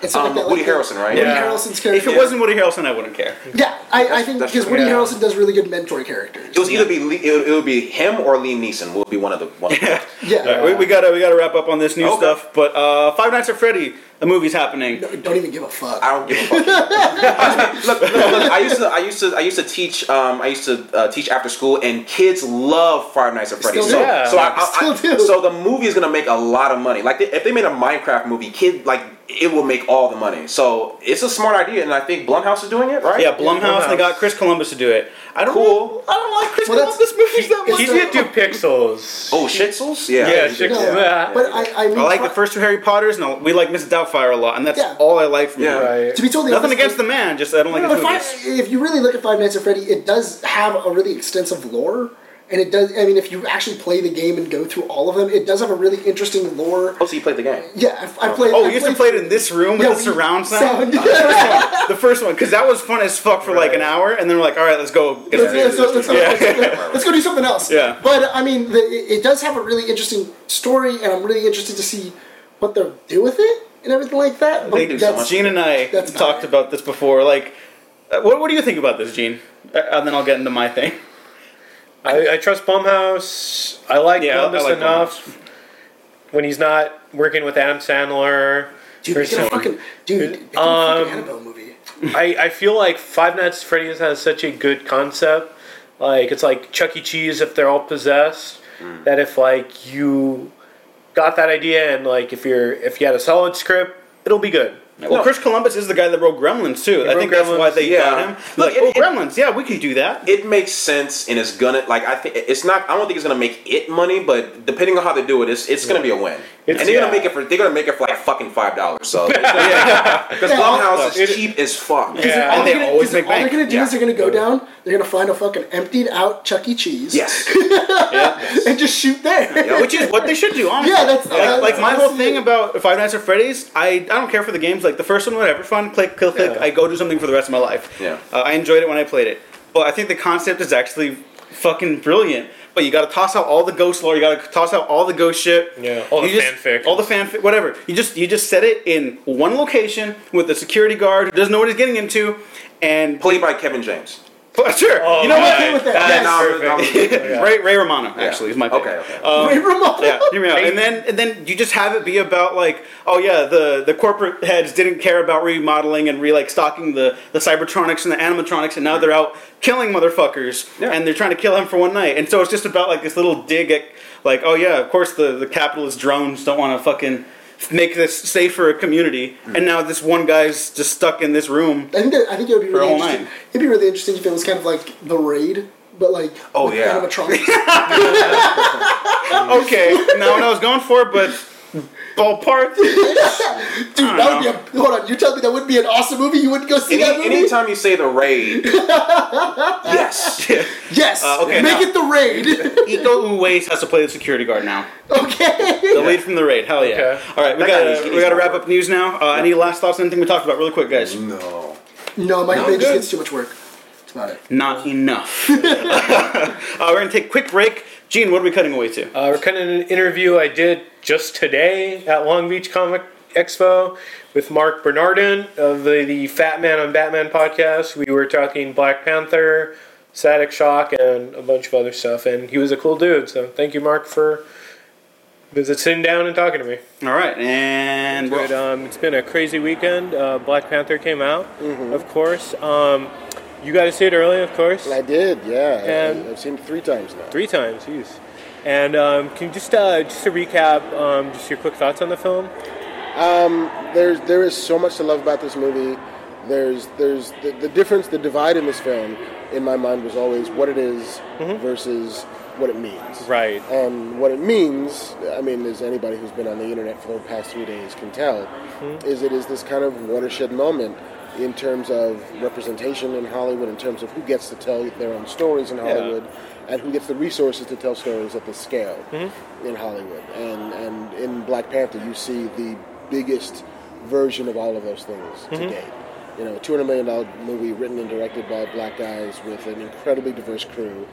And stuff Um, like that. Woody like Harrelson, right? Woody Yeah. Harrelson's character. if it wasn't Woody Harrelson, I wouldn't care. yeah, I, I think because. Woody Yeah. Harrelson does really good mentor characters. It was either be Le- it, would- it would be him or Liam Neeson will be one of the one. Of the yeah. All right, we, we gotta we gotta wrap up on this new Okay. stuff. But uh, Five Nights at Freddy, the movie's happening. No, don't even give a fuck. I don't give a fuck. look, look, look, I used to, I used to, I used to teach, um, I used to uh, teach after school, and kids love Five Nights at Freddy's. Still So, do. Yeah. so, I, I, Still I- do. so the movie is gonna make a lot of money. Like they, if they made a Minecraft movie, kid, like it will make all the money. So it's a smart idea, and I think Blumhouse is doing it, right? Yeah, Blumhouse. Blumhouse. They got Chris Columbus to do it. I don't Cool. I don't like Chris Well, Columbus movies that much. He did do Pixels. Oh, Shitsels. Yeah. Yeah, he shit. No, Yeah. but I, I mean, I like the first two Harry Potters, and we like Miss Doubtfire a lot, and that's Yeah. all I like from Yeah. him. Right. To be totally Nothing honest, against the man, just I don't like No, his but movies. Five, if you really look at Five Nights at Freddy, it does have a really extensive lore, and it does. I mean, if you actually play the game and go through all of them, it does have a really interesting lore. Oh, so you played the game. Yeah, I, I played. Oh, I you used to played- play it in this room with Yeah, the surround sound. sound. the first one, because that was fun as fuck for like an hour, and then we're like, all right, let's go. Let's, let's, let's, let's, let's, let's go do something else. Yeah. But I mean, the, it, it does have a really interesting story, and I'm really interested to see what they'll do with it and everything like that. But They do so much. Gene and I That's talked about this before. Like, uh, what, what do you think about this, Gene? Uh, and then I'll get into my thing. I, I trust Blumhouse. I like Yeah, I- I like enough when he's not working with Adam Sandler. dude, or make it a fucking dude, make it a Um, fucking Annabelle movie. I, I feel like Five Nights at Freddy's has such a good concept. Like it's like Chuck E. Cheese if they're all possessed. That if like you got that idea and like if you're if you had a solid script, it'll be good. Well, Chris Columbus is the guy that wrote Gremlins too. I think that's why they yeah. got him. Look, Like, it- oh, it- Gremlins, yeah, we can do that. It makes sense, and it's gonna like I think it's not. I don't think it's gonna make it money, but depending on how they do it, it's it's gonna be a win. It's- and they're gonna make it for they're gonna make it for like fucking five dollars. So because Blumhouse It- is cheap as fuck. Yeah. all And they they're gonna, always 'cause make all bank. they're gonna do Yeah. is they're gonna go down. They're gonna find a fucking emptied out Chuck E. Cheese. Yes. Yeah. And just shoot there. Which is what they should do, honestly. Yeah, that's- like, uh, like my whole the- thing about Five Nights at Freddy's. I, I don't care for the games. Like the first one, whatever, fun, click, kill, click. Yeah. I go do something for the rest of my life. Yeah. uh, I enjoyed it when I played it, but I think the concept is actually fucking brilliant. But you got to toss out all the ghost lore. You got to toss out all the ghost shit. Yeah, all the just- fanfic. all the fanfic, whatever. You just you just set it in one location with a security guard who doesn't know what he's getting into, and Played by Kevin James. sure. Oh, you know what? okay with that. Yes. No, perfect. no, Ray Ray Romano actually is my pick. Okay, okay. Um, Ray Romano. yeah, hear me out. And then and then you just have it be about like, oh yeah, the the corporate heads didn't care about remodeling and re like stocking the the Cybertronics and the animatronics, and now they're out killing motherfuckers, Yeah. and they're trying to kill him for one night. And so it's just about like this little dig at like, oh yeah, of course the the capitalist drones don't want to fucking make this safer a community, Mm. and now this one guy's just stuck in this room. I think that, I think it would be really interesting. night. It'd be really interesting if it was kind of like the raid, but like Oh, with yeah. animatronics. Okay, not what I was going for, but ballpark. Dude, that would be a hold on. You tell me that would be an awesome movie? You wouldn't go see that Any, movie? anytime you say the raid, yes. Yes. Uh, okay, Make now- it the raid. Iko Uwais has to play the security guard now. okay. The lead from the raid. Hell yeah! Okay. All right, we got needs- he we got to wrap up news now. Uh, Any last thoughts? Anything we talked about, really quick, guys? No. No, my No, it just gets too much work. That's about it. Not enough. uh, we're gonna take a quick break. Gene, what are we cutting away to? Uh, we're cutting an interview I did just today at Long Beach Comic Expo with Marc Bernardin of the, the Fatman on Batman podcast. We were talking Black Panther, Static Shock, and a bunch of other stuff. And he was a cool dude. So thank you, Marc, for visit sitting down and talking to me. All right, and But, um, it's been a crazy weekend. Uh, Black Panther came out, of course. Um, you got to see it early, of course. I did, yeah. And- I, have seen it three times now. Three times, jeez. And um, can you just uh, just to recap, um, just your quick thoughts on the film? There's there is so much to love about this movie. There's there's the, the difference, the divide in this film, in my mind, was always what it is mm-hmm. versus what it means. Right. And what it means, I mean, as anybody who's been on the internet for the past three days can tell, mm-hmm. is it is this kind of watershed moment in terms of representation in Hollywood, in terms of who gets to tell their own stories in Hollywood, and who gets the resources to tell stories at this scale mm-hmm. in Hollywood. And and in Black Panther, you see the biggest version of all of those things to date. You know, a two hundred million dollar movie written and directed by black guys with an incredibly diverse crew.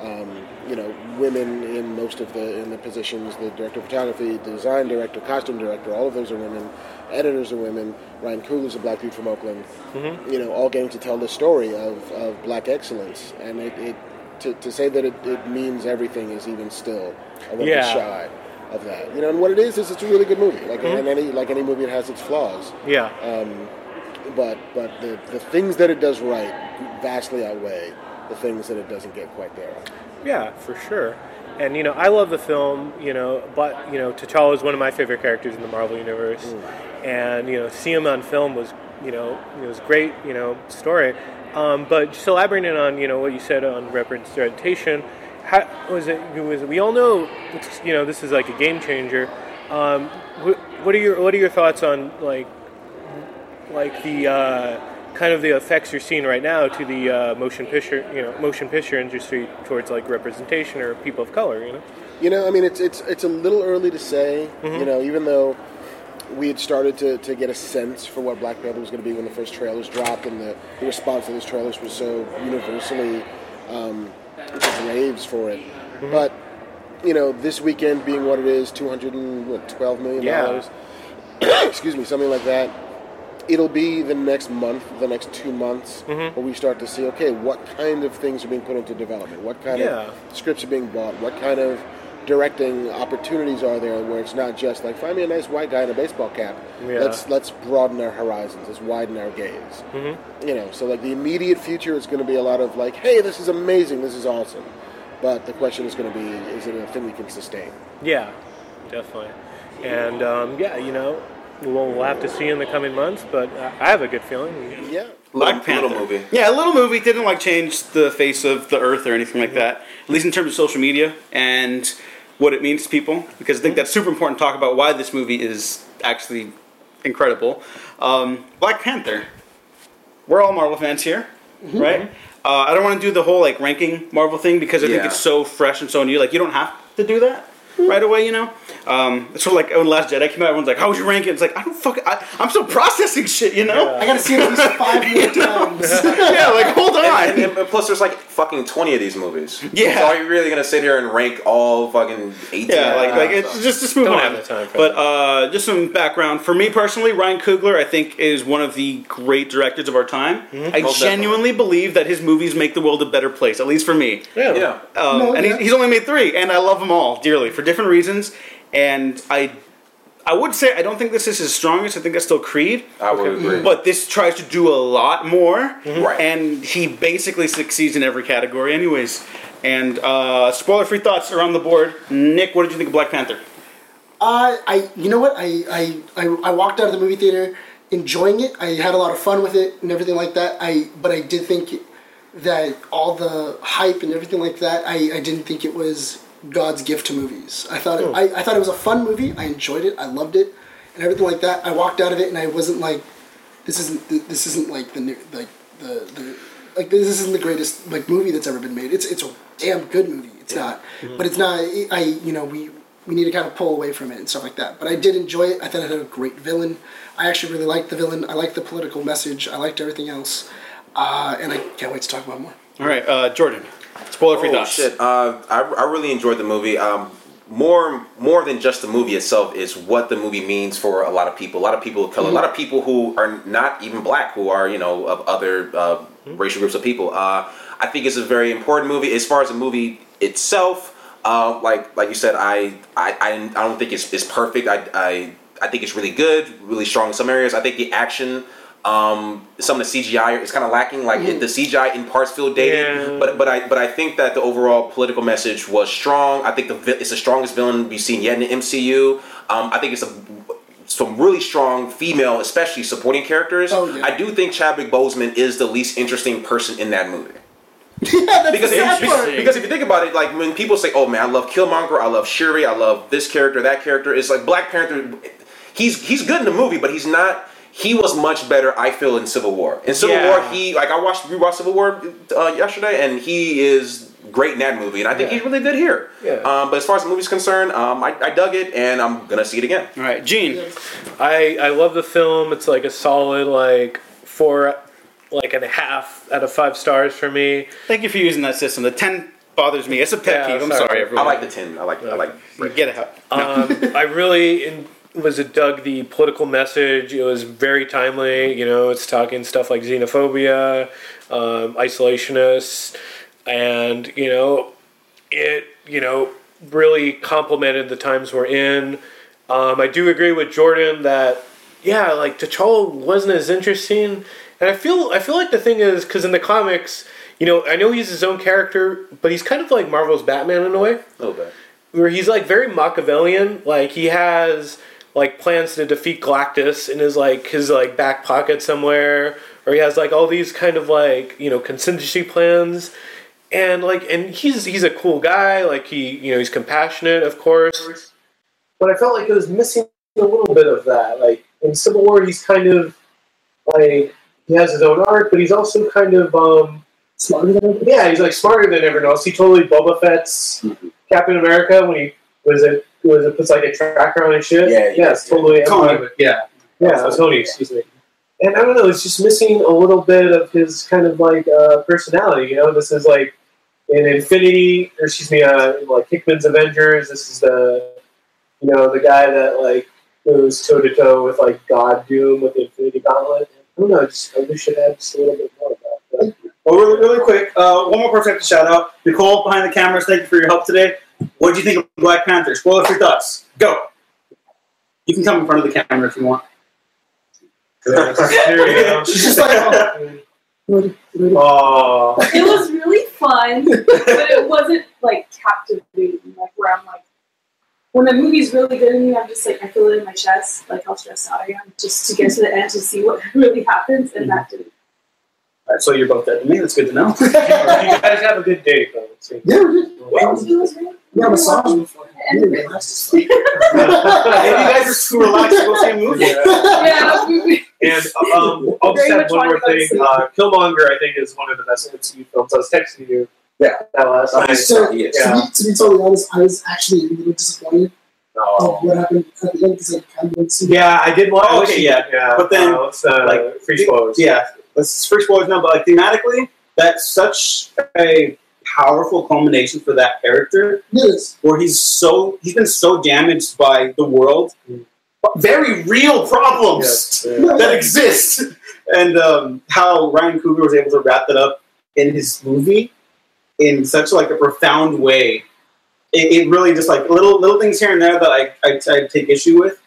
Um, you know, women in most of the in the positions. The director of photography, the design director, costume director, all of those are women. Editors are women. Ryan Coogler's a black dude from Oakland. Mm-hmm. You know, all getting to tell the story of, of black excellence, and it, it to, to say that it, it means everything is even still a little Yeah. bit shy of that. You know, and what it is is it's a really good movie. Like mm-hmm. and any like any movie, it has its flaws Yeah. Um, but but the, the things that it does right vastly outweigh the things that it doesn't get quite there on. Yeah, for sure. And you know, I love the film. You know, but you know, T'Challa is one of my favorite characters in the Marvel universe, and you know, see him on film was you know it was great. You know, story. Um, but just elaborating on you know what you said on representation, how was it? Was we all know you know this is like a game changer. Um, what are your what are your thoughts on like like the uh, kind of the effects you're seeing right now to the uh, motion picture, you know, motion picture industry towards like representation or people of color, you know? You know, I mean, it's it's it's a little early to say. You know, even though we had started to, to get a sense for what Black Panther was going to be when the first trailers dropped, and the, the response to those trailers was so universally um, just raves for it. But you know, this weekend being what it is, two hundred and twelve million and what twelve million dollars. excuse me, something like that. It'll be the next month, the next two months, where we start to see, okay, what kind of things are being put into development? What kind Yeah. of scripts are being bought? What kind of directing opportunities are there where it's not just like find me a nice white guy in a baseball cap. Yeah. Let's let's broaden our horizons. Let's widen our gaze. Mm-hmm. You know, so like the immediate future is going to be a lot of like, hey, this is amazing, this is awesome. But the question is going to be, is it a thing we can sustain? Yeah, definitely. And um, yeah, you know, we'll, we'll have to see in the coming months, but I I have a good feeling. Yeah. Black Panther. little movie. Yeah, a little movie didn't like change the face of the earth or anything like that. At least in terms of social media and what it means to people, because I think that's super important to talk about why this movie is actually incredible. Um, Black Panther. We're all Marvel fans here, right? Uh, I don't want to do the whole like ranking Marvel thing because I think it's so fresh and so new. Like you don't have to do that right away, you know. Um, it's sort of like when Last Jedi came out, everyone's like, "How would you rank it?" It's like I don't fuck. I, I'm still processing shit, you know. I gotta see it at least five more times. yeah, like hold on. And, and, and plus, there's like fucking twenty of these movies. Yeah. So are you really gonna sit here and rank all fucking eighteen? Yeah, like like episodes? it's just just move Don't on. have the time but uh, just some background for me personally, Ryan Coogler, I think is one of the great directors of our time. I Most genuinely believe that his movies make the world a better place, at least for me. Yeah. yeah. Um, No, and yeah. he's, he's only made three, and I love them all dearly for different reasons. And I, I would say I don't think this is his strongest. I think that's still Creed. I would agree. But this tries to do a lot more, Right. and he basically succeeds in every category, anyways. And uh, spoiler-free thoughts around the board. Nick, what did you think of Black Panther? Uh, I, you know what? I, I, I, I walked out of the movie theater enjoying it. I had a lot of fun with it and everything like that. I, but I did think that all the hype and everything like that. I, I didn't think it was God's gift to movies. I thought it, I, I thought it was a fun movie. I enjoyed it. I loved it, and everything like that. I walked out of it and I wasn't like, this isn't this isn't like the like the the like this isn't the greatest like movie that's ever been made. It's it's a damn good movie. It's not, but it's not. I you know we we need to kind of pull away from it and stuff like that. But I did enjoy it. I thought it had a great villain. I actually really liked the villain. I liked the political message. I liked everything else, uh, and I can't wait to talk about more. All right, uh, Jordan. Spoiler-free Oh thoughts. shit! Uh, I, I really enjoyed the movie. Um, more more than just the movie itself is what the movie means for a lot of people. A lot of people of color, a lot of people who are not even black, who are you know of other uh, racial groups of people. Uh, I think it's a very important movie. As far as the movie itself, uh, like like you said, I I, I, I don't think it's, it's perfect. I, I I think it's really good, really strong in some areas. I think the action. Um, some of the CGI is kind of lacking. Like it, the CGI in parts feel dated, Yeah. but but I but I think that the overall political message was strong. I think the it's the strongest villain we've seen yet in the MCU. Um, I think it's a some really strong female, especially supporting characters. Oh, yeah. I do think Chadwick Boseman is the least interesting person in that movie. yeah, that's Because, the sad because, part. because if you think about it, like when people say, "Oh man, I love Killmonger, I love Shuri, I love this character, that character," it's like Black Panther. He's he's good in the movie, but he's not. He was much better, I feel, in Civil War. In Civil Yeah. War, he like I watched rewatched Civil War uh, yesterday, and he is great in that movie, and I think Yeah. he's really good here. Yeah. Um, but as far as the movie's concerned, um, I, I dug it, and I'm gonna see it again. All right, Gene. I I love the film. It's like a solid like four, like and a half out of five stars for me. Thank you for using that system. The ten bothers me. It's a pet Yeah, peeve. I'm sorry. sorry, I like the ten. I like I like. Get it out. No. Um, I really in, was it dug the political message. It was very timely. You know, it's talking stuff like xenophobia, um, isolationists, and you know, it you know really complemented the times we're in. Um, I do agree with Jordan that yeah, like T'Challa wasn't as interesting, and I feel I feel like the thing is because in the comics, you know, I know he's his own character, but he's kind of like Marvel's Batman in a way A little bit. where he's like very Machiavellian. Like he has like plans to defeat Galactus in his like his like back pocket somewhere, or he has like all these kind of like you know contingency plans, and like and he's he's a cool guy. Like he you know he's compassionate, of course. But I felt like it was missing a little bit of that. Like in Civil War, he's kind of like he has his own arc, but he's also kind of um Smarter than everybody. yeah, he's like smarter than everyone else. He totally Boba Fett's Captain America when he was it was it puts like a tracker on his shit. Yeah, yeah, it's totally Tony, but yeah. yeah, Tony, excuse me. And I don't know, it's just missing a little bit of his kind of like uh, personality. You know, this is like in Infinity, or excuse me, uh, like Hickman's Avengers. This is the you know the guy that like goes toe to toe with like God Doom with the Infinity Gauntlet. I don't know, I just I wish it had just a little bit more of that. But, Well, really, really quick, uh, one more person I have to shout out. Nicole behind the cameras, thank you for your help today. What do you think of Black Panther? Spoiler your thoughts. Go. You can come in front of the camera if you want. there you go. She's just like, oh, what- what-. It was really fun, but it wasn't like captivating. Like where I'm like, when the movie's really good in me, I'm just like I feel it in my chest, like how stressed out I am, just to get to the end to see what really happens, and that mm-hmm. didn't. All right, so you're both dead to me. That's good to know. you guys have a good day, though. it seems. Yeah, we did. It was, it was really We had a massage before. And- Really relaxed as fuck. Maybe you guys are too relaxed to go see a movie. yeah, we, we, And um, I'll just add one more thing. Uh, Killmonger, I think, is one of the best MCU films. I was texting you Yeah. that last night. So, Yes. to, be, to be totally honest, I was actually a little disappointed No. of what happened at the end because I kind of didn't see Yeah, I did want. Oh, okay, yeah. yeah. But then, uh, it's, uh, like, free spoilers. Yeah, that's first spoilers now, but like thematically, that's such a powerful culmination for that character Yes. where he's so he's been so damaged by the world, Mm. very real problems Yes, yeah. That exist, and um, how Ryan Coogler was able to wrap that up in his movie in such like a profound way. It, it really just like little little things here and there that I, I, I take issue with.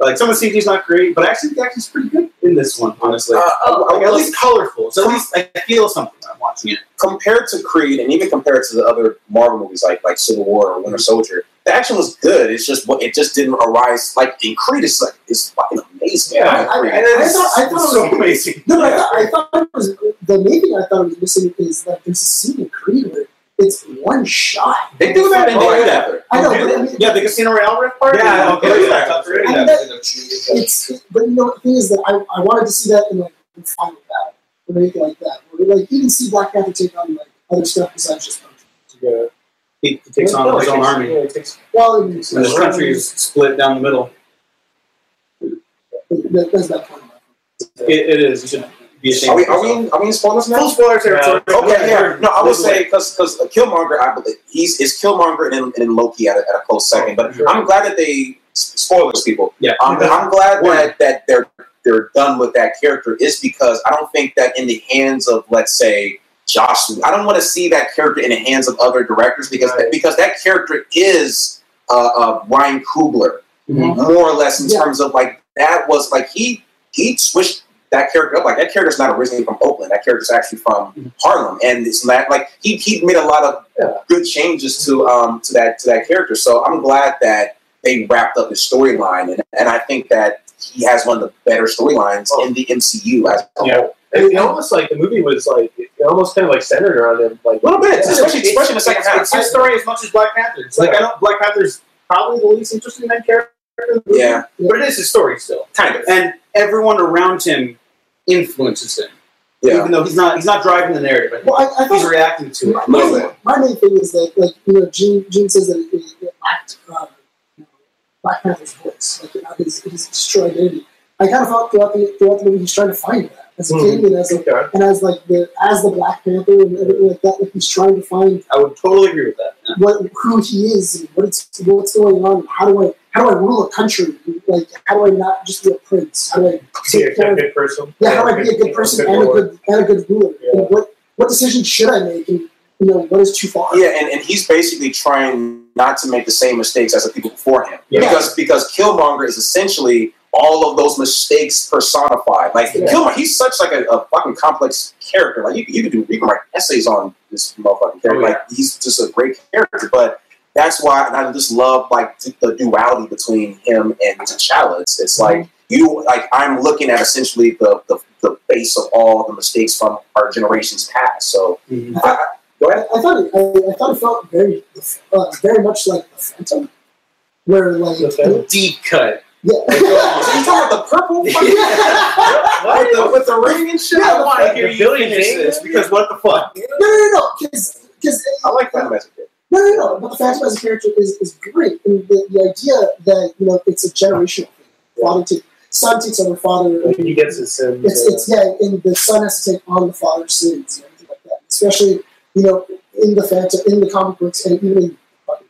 Like some of the CG is not great, but actually the acting's pretty good in this one, honestly. Uh, Like, at least colorful. So at least I feel something when I'm watching it. compared to Creed, and even compared to the other Marvel movies like like Civil War or Winter Soldier, the action was good. It's just what it just didn't arise like in Creed. It's like it's fucking amazing. Yeah, I, I. I, thought, I thought it so was amazing. No, but I thought, I thought it was the main thing I thought it was missing is that there's a scene in Creed where it's one shot. they do that in Oh, Black. Panther. I know, but I mean, Yeah, the Casino Royale riff part. Yeah, okay, It is yeah. that. That's And that- it's but you know the thing is that I, I wanted to see that in like in final battle or anything like that. Where like you can see Black Panther take on like other stuff besides just punching. Yeah. He he takes on his own army. Yeah, it takes- Well, I mean, And this country is split down the middle. that, that's that point. It, it is. You should be ashamed Are we are we in, are we in spoilers now? Full spoiler territory. Okay, yeah. No, I would say because because Killmonger, I believe he's is Killmonger and, and Loki at a, at a close second. But I'm glad that they spoilers people. Yeah. Um, I'm glad that that they're they're done with that character is because I don't think that in the hands of let's say Josh, I don't want to see that character in the hands of other directors because Right. because that character is uh, uh, Ryan Coogler Mhm. more or less in Yeah. terms of like that was like he he switched that character up. Like that character's not originally from Oakland. That character's actually from Harlem, and it's not like he he made a lot of good changes to um to that to that character. So I'm glad that they wrapped up his storyline, and and I think that he has one of the better storylines in the MCU as a Yeah. whole. It almost like the movie was like it almost kind of like centered around him, like A little bit, Yeah. especially especially in the second half. it's his story as much as Black Panther's. Like I don't, Black Panther's probably the least interesting main character. In the movie, Yeah. but it is his story still, Kind of. and everyone around him influences him. Yeah. Even though he's not, he's not driving the narrative. I. Well, I, I he's thought reacting to it. my, my, my main thing is that, like, you know, Gene, Gene says that it, it lacked uh, you know, Black Panther's voice, like, you know, his, his true identity. I kind of thought throughout the, throughout the movie he's trying to find that as a kid and as, a, Okay. and as like the as the Black Panther and everything like that. Like he's trying to find I would totally agree with that. Yeah. what who he is and what it's what's going on. And how do I how do I rule a country? Like how do I not just be a prince? How do I be take a care of good person. yeah, how do I be a good person and a good and a good ruler? Yeah. And what what decision should I make? And you know, what is too far? Yeah, and, and he's basically trying not to make the same mistakes as the people before him. Yeah. Because because Killmonger is essentially all of those mistakes personified. Like Yeah. Killmonger, he's such like a, a fucking complex character. Like you, you could do you can write essays on this motherfucking character. Oh, yeah. Like he's just a great character. But that's why and I just love like the duality between him and T'Challa. It's, it's like you like I'm looking at essentially the, the the base of all the mistakes from our generation's past. So Mhm. I, I- go ahead. I, I thought it, I, I thought it felt very uh, very much like the Phantom, where like The Phantom? Deep cut. yeah. So you talking about the purple fucking with the with the ring and shit? Yeah, I want to hear you finish this because what the fuck? no, no, no, no, because because I like Phantom as a kid. No, no, no. But the Phantom as a character is, is great, and the, the idea that you know it's a generational thing. Father take son takes over father. Like he gets his sins. It's, it's yeah, and the son has to take on the father's sins and everything like that. Especially, you know, in the Phantom, in the comic books, and even in fucking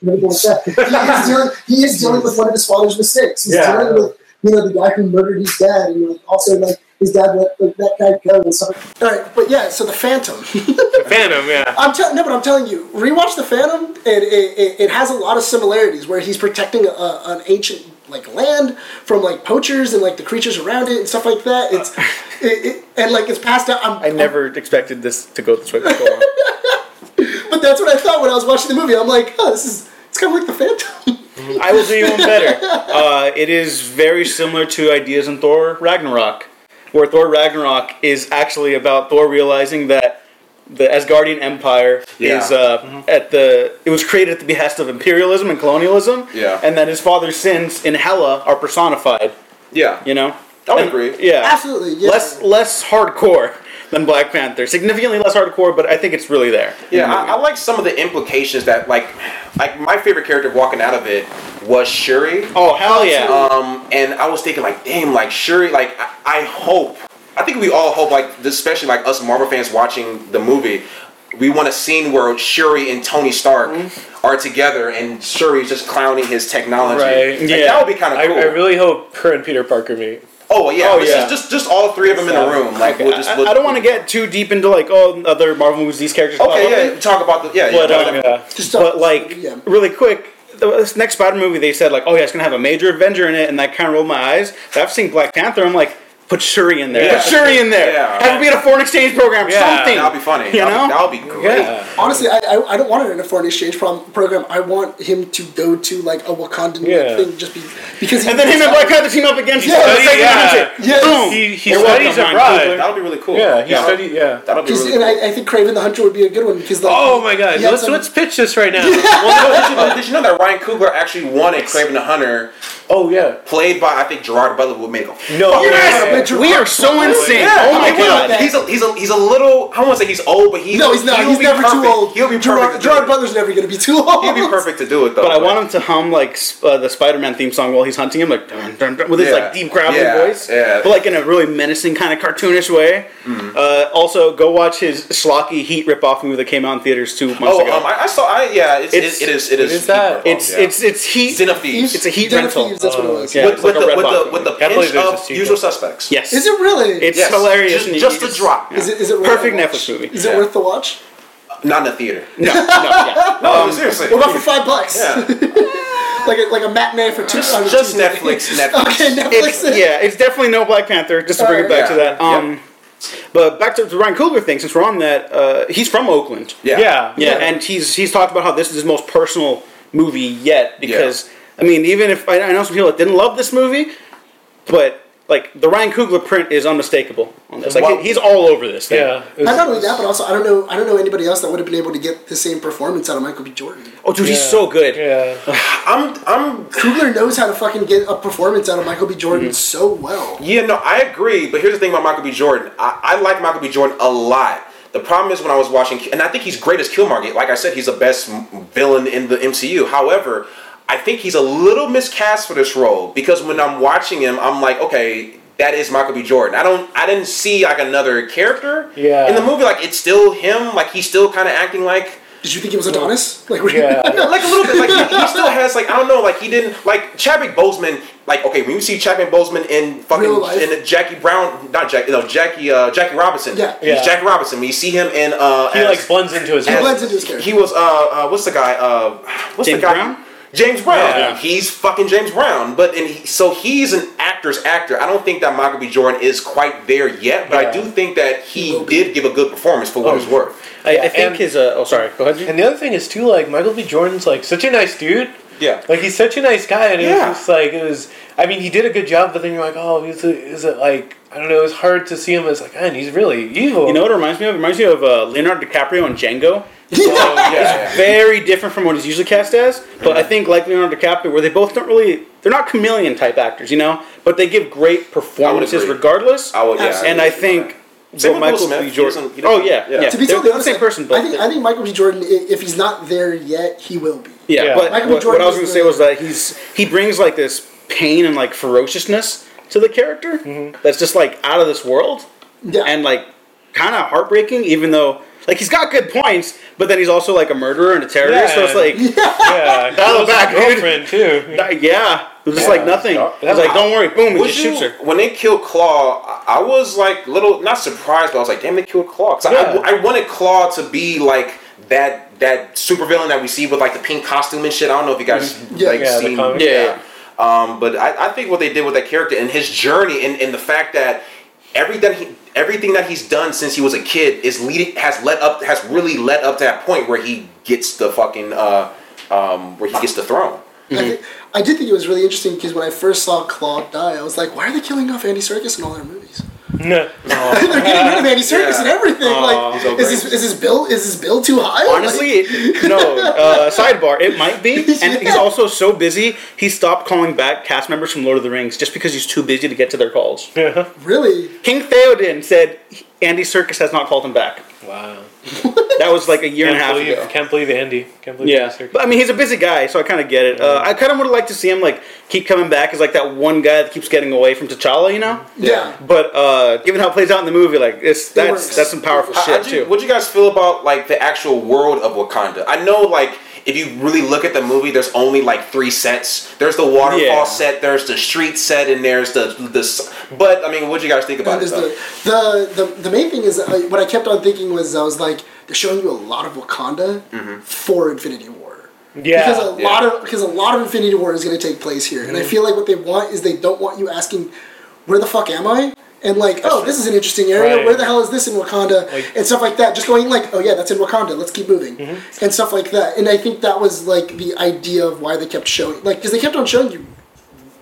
and everything like that. He is dealing, he is dealing with one of his father's mistakes. He's Yeah. dealing with, you know, the guy who murdered his dad, and like, also like his dad let like, that guy go and stuff. All right, but yeah, so the Phantom. the Phantom, yeah. I'm telling no, but I'm telling you, rewatch the Phantom, it, it, it has a lot of similarities where he's protecting a, an ancient like land from like poachers and like the creatures around it and stuff like that. It's it, it, and like it's passed down. I'm, I never expected this to go this way. On. but that's what I thought when I was watching the movie. I'm like, oh, this is it's kind of like the Phantom. I will do you one better. Uh, it is very similar to ideas in Thor Ragnarok, where Thor Ragnarok is actually about Thor realizing that the Asgardian Empire Yeah. is uh, at the. It was created at the behest of imperialism and colonialism. Yeah. And that his father's sins in Hela are personified. Yeah, You know. I would And- agree. Yeah. Absolutely, yeah. Less less hardcore than Black Panther. Significantly less hardcore, but I think it's really there. Yeah, I, I like some of the implications that, like, like my favorite character walking out of it was Shuri. Oh hell yeah! Um, and I was thinking, like, damn, like Shuri, like I, I hope, I think we all hope, like, especially like us Marvel fans watching the movie, we want a scene where Shuri and Tony Stark are together, and Shuri's just clowning his technology. Right. Like, Yeah. that would be kind of I, cool. I really hope her and Peter Parker meet. Oh yeah, Oh, just, yeah. just just all three of them in the room. Like, we'll just. I, we'll- I don't want to get too deep into like oh other Marvel movies these characters. pop up Okay, in. yeah, talk about the yeah, But, yeah, um, whatever. Yeah. Just but like yeah. really quick, the this next Spider movie they said like, oh yeah, it's gonna have a major Avenger in it, and that kind of rolled my eyes. So I've seen Black Panther. I'm like, put Shuri in there. Yeah. Put Shuri in there. Yeah. Have it be in a foreign exchange program. Yeah, something. That'll be funny. You that'll, know? that'll be great. Yeah. Honestly, I, I, I don't want it in a foreign exchange pro- program. I want him to go to like a Wakandan Yeah. thing, just be because he And then him and Black Panther team up against each Yeah, other. yeah, Second yeah. Avenger. Boom. He, he studies Ryan abroad. Coogler. That'll be really cool. Yeah, he studied. Yeah. That'll be really and cool. I, I think Kraven the Hunter would be a good one because like, Oh my god! Let's some- let's pitch this right now. well, no, did, you know, did you know that Ryan Coogler actually wanted Kraven the Hunter, oh yeah. played by I think Gerard Butler, would make a No. fucking Yes! Adrian We are so insane. Yeah, oh my god. He's a he's a he's a little. I don't want to say he's old, but he's No, he's not. He's never perfect. too old. He'll be Gerard, perfect. to Gerard do. Butler's never going to be too old. He'll be perfect to do it though. But I want him to hum like uh, the Spider-Man theme song while he's hunting him, like dun, dun, dun, with his Yeah. like deep gravelly Yeah, voice, yeah. but like in a really menacing kind of cartoonish way. Uh, also, go watch his schlocky Heat rip-off movie that came out in theaters two months Oh, ago. um, I, I saw. I yeah, it's, It's- it, it is. It is. is that? it's it's it's Heat. Den of Thieves. It's a Heat rental. That's what it was. With, it's with like a the with the with the pinch of. Usual Suspects. Yes, Is it really? It's Yes. hilarious. Just, just just- a drop. Is it, is it worth Perfect? Netflix movie. Is it Yeah. worth the watch? Not in the theater. No, no, yeah. No, seriously. What about for five bucks? Yeah. like a, like a matinee for two. Just, just Tuesday. Netflix. Netflix. Okay, Netflix. It's, yeah, it's definitely no Black Panther. Just to bring it back to that. Um, But back to the Ryan Coogler thing. Since we're on that, uh, he's from Oakland. Yeah. Yeah. Yeah, and he's he's talked about how this is his most personal movie yet because I mean, even if I, I know some people that didn't love this movie, but like the Ryan Coogler print is unmistakable on this. Like Well- he's all over this thing. Yeah. it was- Not only that, but also I don't know. I don't know anybody else that would have been able to get the same performance out of Michael B. Jordan. Oh, dude, he's so good. Yeah. I'm I'm Coogler knows how to fucking get a performance out of Michael B. Jordan mm-hmm. so well. Yeah, no, I agree. But here's the thing about Michael B. Jordan. I, I like Michael B. Jordan a lot. The problem is when I was watching, and I think he's great as Killmonger. Like I said, he's the best villain in the MCU. However, I think he's a little miscast for this role because when I'm watching him, I'm like, okay, that is Michael B. Jordan. I don't, I didn't see like another character Yeah. in the movie. Like it's still him. Like he's still kind of acting like. Did you think it was Adonis? Like, were you- Yeah. like a little bit. Like he, he still has like I don't know. Like he didn't like Chadwick Boseman. Like okay, when you see Chadwick Boseman in fucking in Jackie Brown, not Jackie, no Jackie, uh, Jackie Robinson. Yeah. he's Yeah. Jackie Robinson. When you see him in uh, He as- like blends into his He role. blends into his character. he was uh, uh what's the guy uh what's James the guy Brown? James Brown. Yeah. He's fucking James Brown. But and he, so he's an actor's actor. I don't think that Michael B. Jordan is quite there yet. But I do think that he did give a good performance for what it's worth. I, I think and- his. Uh, oh, sorry. Go ahead. And the other thing is too, like Michael B. Jordan's like such a nice dude. Yeah. Like he's such a nice guy, and it Yeah. was just like it was. I mean, he did a good job, but then you're like, oh, is it, is it like I don't know? It's hard to see him as like, man, he's really evil. You know what it reminds me of? It reminds me of uh, Leonardo DiCaprio in Django. yeah, yeah. Very different from what he's usually cast as. But I think like Leonardo DiCaprio, where they both don't really, they're not chameleon type actors, you know, but they give great performances agree. regardless. I would, yeah. and I think Same what with Michael Smith. B. Jordan. doesn't- he Oh yeah, yeah. yeah. to be they're, totally they're the honest, same person, but I think I think Michael B. Jordan, if he's not there yet, he will be. yeah, Yeah. But Michael B. what, Jordan what I was going to say was that he's he brings like this pain and like ferociousness to the character mm-hmm. that's just like out of this world Yeah, and like kind of heartbreaking, even though. Like he's got good points, but then he's also like a murderer and a terrorist. So it's like, yeah, that Dial it was back, his dude. girlfriend too. yeah, it was just Yeah. like nothing. Yeah. was like, don't worry, boom, he just you- shoots her. When they killed Claw, I I was like little not surprised, but I was like, damn, they killed Claw. 'Cause Yeah. I, I wanted Claw to be like that that supervillain that we see with like the pink costume and shit. I don't know if you guys mm-hmm. Yeah. like Yeah, the seen. comic. Yeah. Um, but I, I think what they did with that character and his journey and, and the fact that everything he everything that he's done since he was a kid is leading has led up has really led up to that point where he gets the fucking uh um where he gets the throne. I, thi- I did think it was really interesting because when I first saw Claw die, I was like, why are they killing off Andy Serkis in all their movies? No. They're getting rid of Andy Serkis Yeah. and everything. like, so is great. this is this bill is this bill too high? Honestly, it- no. Uh, sidebar: It might be, and he's also so busy. He stopped calling back cast members from Lord of the Rings just because he's too busy to get to their calls. Like, really? King Theoden said Andy Serkis has not called him back. Wow. That was like a year and a half believe, ago. can't believe Andy. Can't believe Yeah, Andy but I mean, he's a busy guy, so I kind of get it. Uh, I kind of would have liked to see him like keep coming back as like that one guy that keeps getting away from T'Challa, you know. Yeah. But uh, given how it plays out in the movie, like it's that's works. that's some powerful How- shit how'd you, too. What do you guys feel about like the actual world of Wakanda? I know like if you really look at the movie, there's only like three sets. There's the waterfall Yeah. set, there's the street set, and there's the the. But I mean, what do you guys think about And it? the, the, the, the main thing is, uh, what I kept on thinking was, I was like, they're showing you a lot of Wakanda for Infinity War. Yeah. Because a Yeah. lot of because a lot of Infinity War is going to take place here, and I feel like what they want is they don't want you asking, "Where the fuck am I?" And like, oh, this is an interesting area. Right. Where the hell is this in Wakanda? Like- and stuff like that. Just going like, oh yeah, that's in Wakanda. Let's keep moving, and stuff like that. And I think that was like the idea of why they kept showing, like, because they kept on showing you,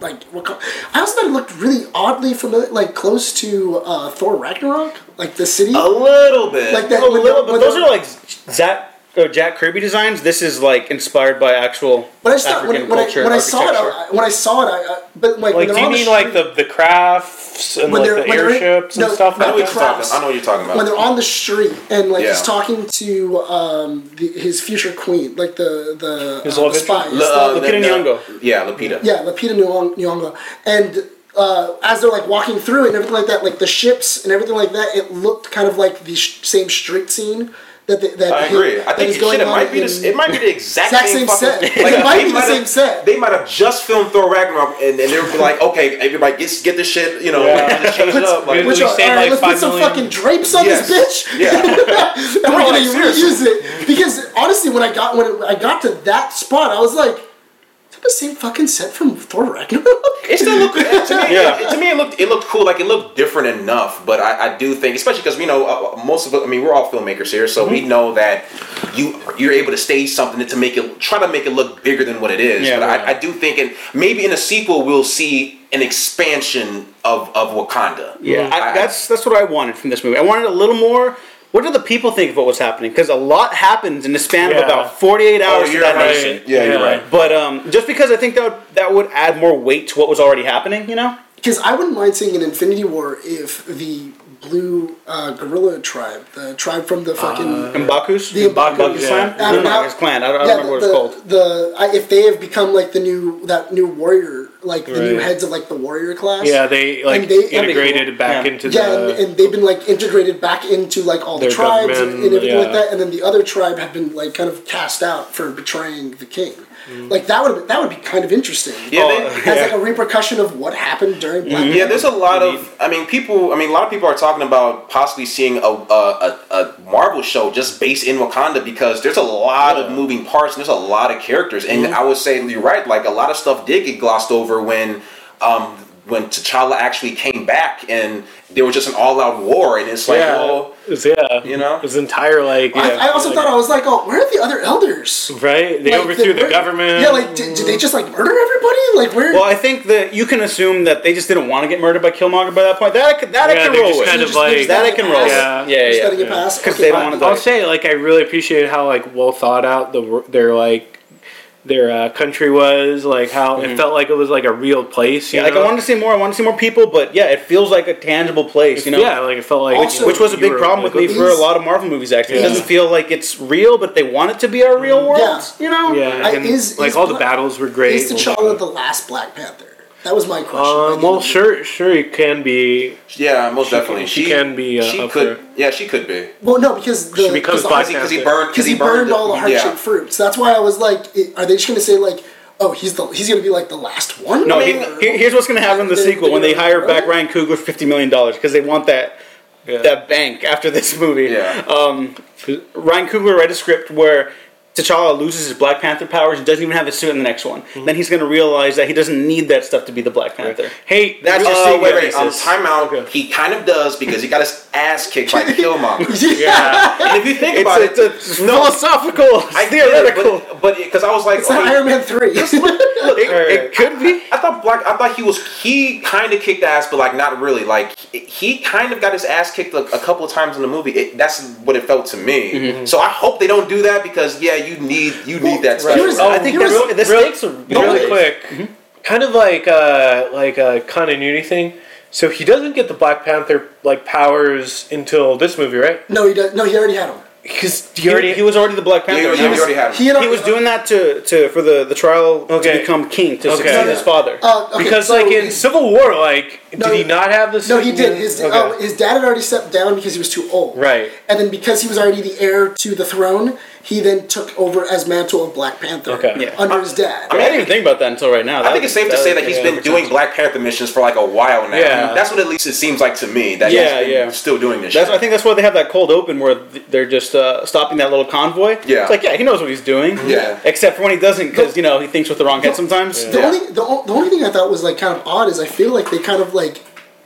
like, Wakanda. I also thought it looked really oddly familiar, like close to uh, Thor Ragnarok, like the city. A little bit. Like that. A little, the- but those are like Zack uh, Jack Kirby designs, this is like inspired by actual But I just thought African when, when, I, culture when I saw it, architecture. I, when I saw it, I, I but like, Like, when do you on the mean like the the crafts and When like they're- the when they're in- airships no, and stuff like that? Crafts. I know what you're talking about. when they're on the street and like Yeah. he's talking to um, the, his future queen, like the the, His uh, love spy. interest? La- uh, Lupita Nyong'o. Yeah, Lupita. yeah, Lupita Nyong- Nyong'o, and uh, as they're like walking through it and everything like that, like the ships and everything like that, it looked kind of like the sh- same street scene that the, that I him- agree. I think is shit, it might be the, it might be the exact, Exact same, same fucking, set. It might be the same have- set. They might have just filmed Thor Ragnarok and, and they would be like, okay, everybody get get this shit, you know, Yeah. just change it up. Like, Which are, all right, like, let's put some million. fucking drapes on Yes. this bitch. Yeah. and we're gonna like, reuse it because honestly, when I got when I got to that spot, I was like, "Is that the same fucking set from Thor Ragnarok?" It still looked good. To me, Yeah. it, to me, it looked it looked cool. Like it looked different enough. But I, I do think, especially because we know uh, most of. I mean, we're all filmmakers here, so Mm-hmm. we know that you you're able to stage something to make it try to make it look bigger than what it is. Yeah, but right. I, I do think, and maybe in a sequel, we'll see an expansion of of Wakanda. Yeah, I, I- that's that's what I wanted from this movie. I wanted a little more. What do the people think of what was happening? Because a lot happens in the span of about forty-eight hours Oh, to you're that right. nation. Yeah, you're right. But um, just because I think that would, that would add more weight to what was already happening, you know? Because I wouldn't mind seeing an Infinity War if the blue uh, gorilla tribe, the tribe from the fucking Mbaku's? The M'Baku's, Mbaku's yeah. clan? Uh, No, no, now- his clan. I don't, I don't yeah, remember what it's called. The I, if they have become like the new that new warrior, like the new heads of like the warrior class. Yeah, they like And they- integrated back Yeah. into Yeah, the. and, and they've been like integrated back into like all the tribes and, and everything like that, and then the other tribe have been like kind of cast out for betraying the king. Mm. Like that would that would be kind of interesting. Yeah, they- as like a repercussion of what happened during Black Yeah, there's a lot of. I mean, people. I mean, a lot of people are talking about possibly seeing a a, a, a Marvel show just based in Wakanda because there's a lot of moving parts and there's a lot of characters. And I would say you're right. Like a lot of stuff did get glossed over when. Um, when T'Challa actually came back and there was just an all-out war, and it's like, yeah, well, it was- yeah, you know? his entire like. I, I also like- thought I was like, oh, where are the other elders? right. They Like, overthrew the where- government. Yeah, like did, did they just like murder everybody? Like where? Well, I think that you can assume that they just didn't want to get murdered by Killmonger by that point. That I could, that Yeah, I can roll just with. kind They're of just- like- that I can it roll. pass? Yeah. Yeah, Just yeah, letting it yeah. pass? 'Cause Okay, they don't wanna. I'll say like I really appreciated how like well thought out the their like their uh, country was like how it felt like it was like a real place. You Yeah, like I know? wanted to see more. I wanted to see more people, but yeah, it feels like a tangible place. You know, yeah, like it felt like which, Also, which was a big problem with like, me for a lot of Marvel movies. Actually, Yeah. it doesn't feel like it's real, but they want it to be our real world. Yeah. You know? Yeah, I- is- like is all the battles were great. Is T'Challa the last Black Panther? That was my question. Um, well, sure, sure, it can be. Yeah, most definitely. can- she can be, uh, she could. for- Yeah, she could be. Well, no, because the She becomes because Black Because he burned. because he burned all the heart yeah. shaped fruits. That's why I was like, it, are they just gonna say like, oh, he's the he's gonna be like the last one? No, Or- he- here's what's going to happen in the sequel when they hire back Ryan Coogler for fifty million dollars because they want that Yeah. that bank after this movie. Yeah. Um, Ryan Coogler write a script where T'Challa loses his Black Panther powers and doesn't even have his suit in the next one. Mm-hmm. Then he's going to realize that he doesn't need that stuff to be the Black Panther. Hey, That's really- your Uh, secret wait, wait. Um, thesis. time out. Okay. He kind of does because he got his ass kicked by Killmonger. yeah, and if you think It's, about it's, it, it's philosophical, I get it, theoretical. but but because I was like, It's not oh, he- Iron Man three. look, it, it could be. I thought Black. I thought he was. He kind of kicked ass, but like not really. Like he kind of got his ass kicked a, a couple of times in the movie. It, that's what it felt to me. Mm-hmm. So I hope they don't do that because yeah, you need you need that Well, special. here's- Oh, I think here's- that really, the real- stakes are really really quick, kind of like uh, like a continuity thing. So he doesn't get the Black Panther like powers until this movie, right? no, he does. No, he already had them. Because He, already, he was already the Black Panther. Yeah, and yeah, he, was, already had him. He, had, he was doing that to, to for the, the trial Okay. to become king to Okay. succeed No, no. his father. Uh, okay, because so like in he- Civil War, like No, did he not have this? No, he did. His Okay. uh, his dad had already stepped down because he was too old. Right. And then because he was already the heir to the throne, he then took over as mantle of Black Panther. Okay. Yeah. Under his dad. I, mean, I didn't even think about that until right now. I think it's safe to say that he's yeah, been doing. Black Panther missions for like a while now. Yeah. That's what at least it seems like to me. That Yeah, he's been yeah. still doing this. That's, shit. I think that's why they have that cold open where they're just uh, stopping that little convoy. Yeah. It's like, yeah, he knows what he's doing. Yeah. Except for when he doesn't, because, you know, he thinks with the wrong head sometimes. The only the, the only thing I thought was like kind of odd is I feel like they kind of like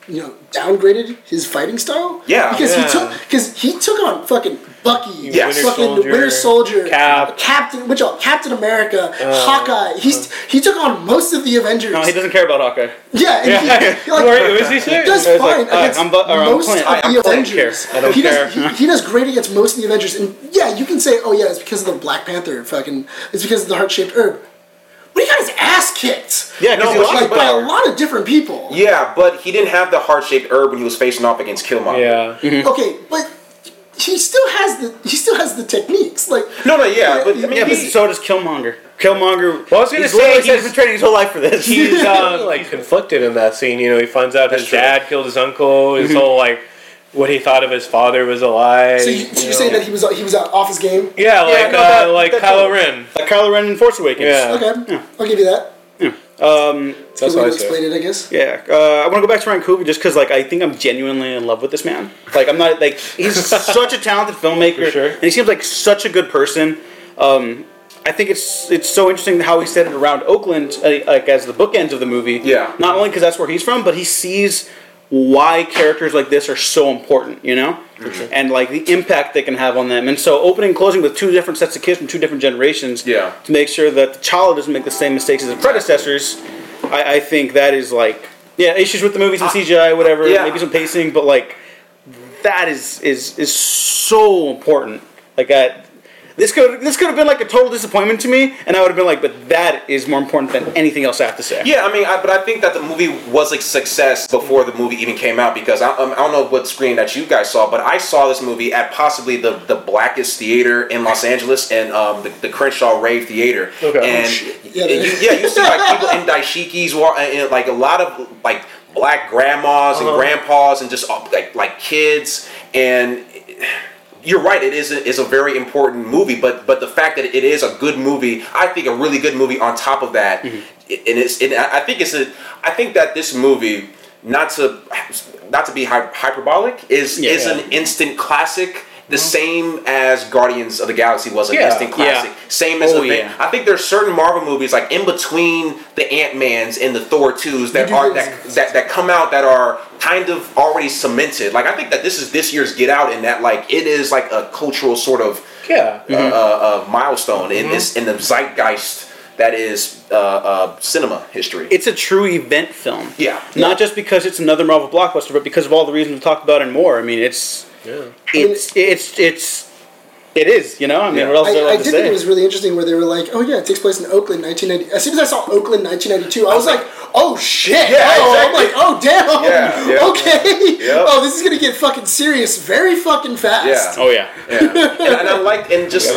you know downgraded his fighting style. Yeah. because Yeah. he took because he took on fucking Bucky, Yes. Winter fucking Soldier, Winter Soldier, Cap. Captain, which all, Captain America, Uh, Hawkeye. He's he took on most of the Avengers. No, he doesn't care about Hawkeye. Yeah, and Yeah. he, like, Wait, was he? He does fine like, uh, against I'm bu- or I'm most Clint. of I- I'm the Clint. Avengers. I don't he care. Does, he, he does great against most of the Avengers, and yeah, you can say, oh yeah, it's because of the Black Panther. Fucking, it's because of the heart shaped herb. But he got his ass kicked. Yeah, 'cause No, he but was like by a lot of different people. Yeah, but he didn't have the heart shaped herb when he was facing off against Killmonger. Yeah. Okay, but he still has the he still has the techniques. Like No, no, yeah, but I mean, Yeah, but so does Killmonger. Killmonger. Well, I was gonna he's say, literally- he says- he's been training his whole life for this. He's um, like conflicted in that scene. You know, he finds out his true. dad killed his uncle. His whole like what he thought of his father was a lie. so, you, so you're saying that he was he was out off his game? yeah, like no, uh, that- like that's Kylo all. Ren. like Kylo Ren in Force Awakens. Yeah. Okay, I'll give you that. Um, That's That's the way what to I say. explain it, I guess. yeah. Uh, I want to go back to Ryan Coogler just because, like, I think I'm genuinely in love with this man. Like, I'm not like he's such a talented filmmaker, For sure. and he seems like such a good person. Um, I think it's it's so interesting how he set it around Oakland, uh, like as the bookends of the movie. Yeah. Not only because that's where he's from, but he sees why characters like this are so important, you know, and like the impact they can have on them. And so, opening and closing with two different sets of kids from two different generations, Yeah. to make sure that the child doesn't make the same mistakes as the predecessors. I, I think that is like, yeah, issues with the movies and CGI, whatever, yeah. maybe some pacing, but like that is is is so important. Like I, this could this could have been like a total disappointment to me, and I would have been like, but that is more important than anything else I have to say. Yeah, I mean, I, but I think that the movie was a success before the movie even came out because I, um, I don't know what screen that you guys saw, but I saw this movie at possibly the, the blackest theater in Los Angeles and um, the, the Crenshaw Rave Theater. Okay. And Yeah, you, yeah, you see like people in dashikis, wa- and like a lot of like black grandmas and grandpas and just uh, like like kids and you're right. It is a, is a very important movie, but but the fact that it is a good movie, I think a really good movie. On top of that, Mm-hmm. and it's and I think it's a. I think that this movie, not to not to be hy- hyperbolic, is Yeah. is an instant classic. The same as Guardians of the Galaxy was an Yeah. instant classic. Yeah. Same as Oh, Aven- yeah. I think there's certain Marvel movies like in between the Ant Mans and the Thor twos that are that, that that come out that are kind of already cemented. Like I think that this is this year's Get Out, and that like it is like a cultural sort of Yeah. uh, uh, uh, milestone in this in the zeitgeist that is uh, uh, cinema history. It's a true event film. Yeah. Not just because it's another Marvel blockbuster, but because of all the reasons we talked about and more. I mean, it's it's it's it's it is. You know, I mean, Yeah. what else is I, there I left did to think it was really interesting where they were like, "Oh yeah, it takes place in Oakland, 1990." As soon as I saw Oakland, 1992, I was like, "Oh shit!" Yeah, oh, I'm like, "Oh damn!" Yeah, yeah. okay. Yep. Oh, this is gonna get fucking serious very fucking fast. Yeah. oh yeah. yeah. and, and I liked and just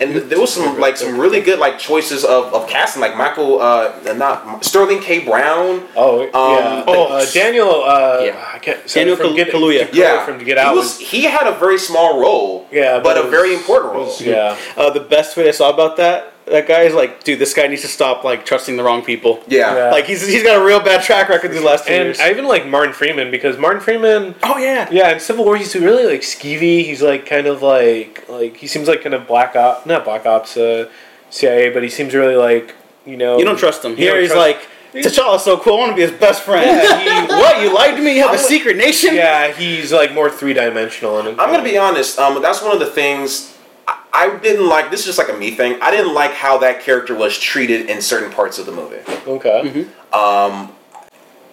and there was some like some really good like choices of, of casting like Michael uh not Sterling K Brown. Oh yeah. oh, uh, Daniel. Uh, yeah. I can't, Daniel from Kal- Get, Kaluuya. Yeah, From Get Out He, was, was. he had a very small role. Yeah, but, but a very important role. Yeah. Uh, the best way I saw about that that guy is like, dude, this guy needs to stop like trusting the wrong people. Yeah. Yeah. Like he's he's got a real bad track record these last two And years. I even like Martin Freeman because Martin Freeman. oh yeah. Yeah, in Civil War he's really like skeevy. He's like kind of like like he seems like kind of black op, not black ops, uh, CIA, but he seems really like you know. You don't trust him. Here he's trust- like, T'Challa's so cool. I want to be his best friend. Yeah, he- what? You lied to me? You have a secret nation? Yeah, he's like more three dimensional. And I'm gonna be honest. Um, that's one of the things I, I didn't like. This is just like a me thing. I didn't like how that character was treated in certain parts of the movie. okay. Um,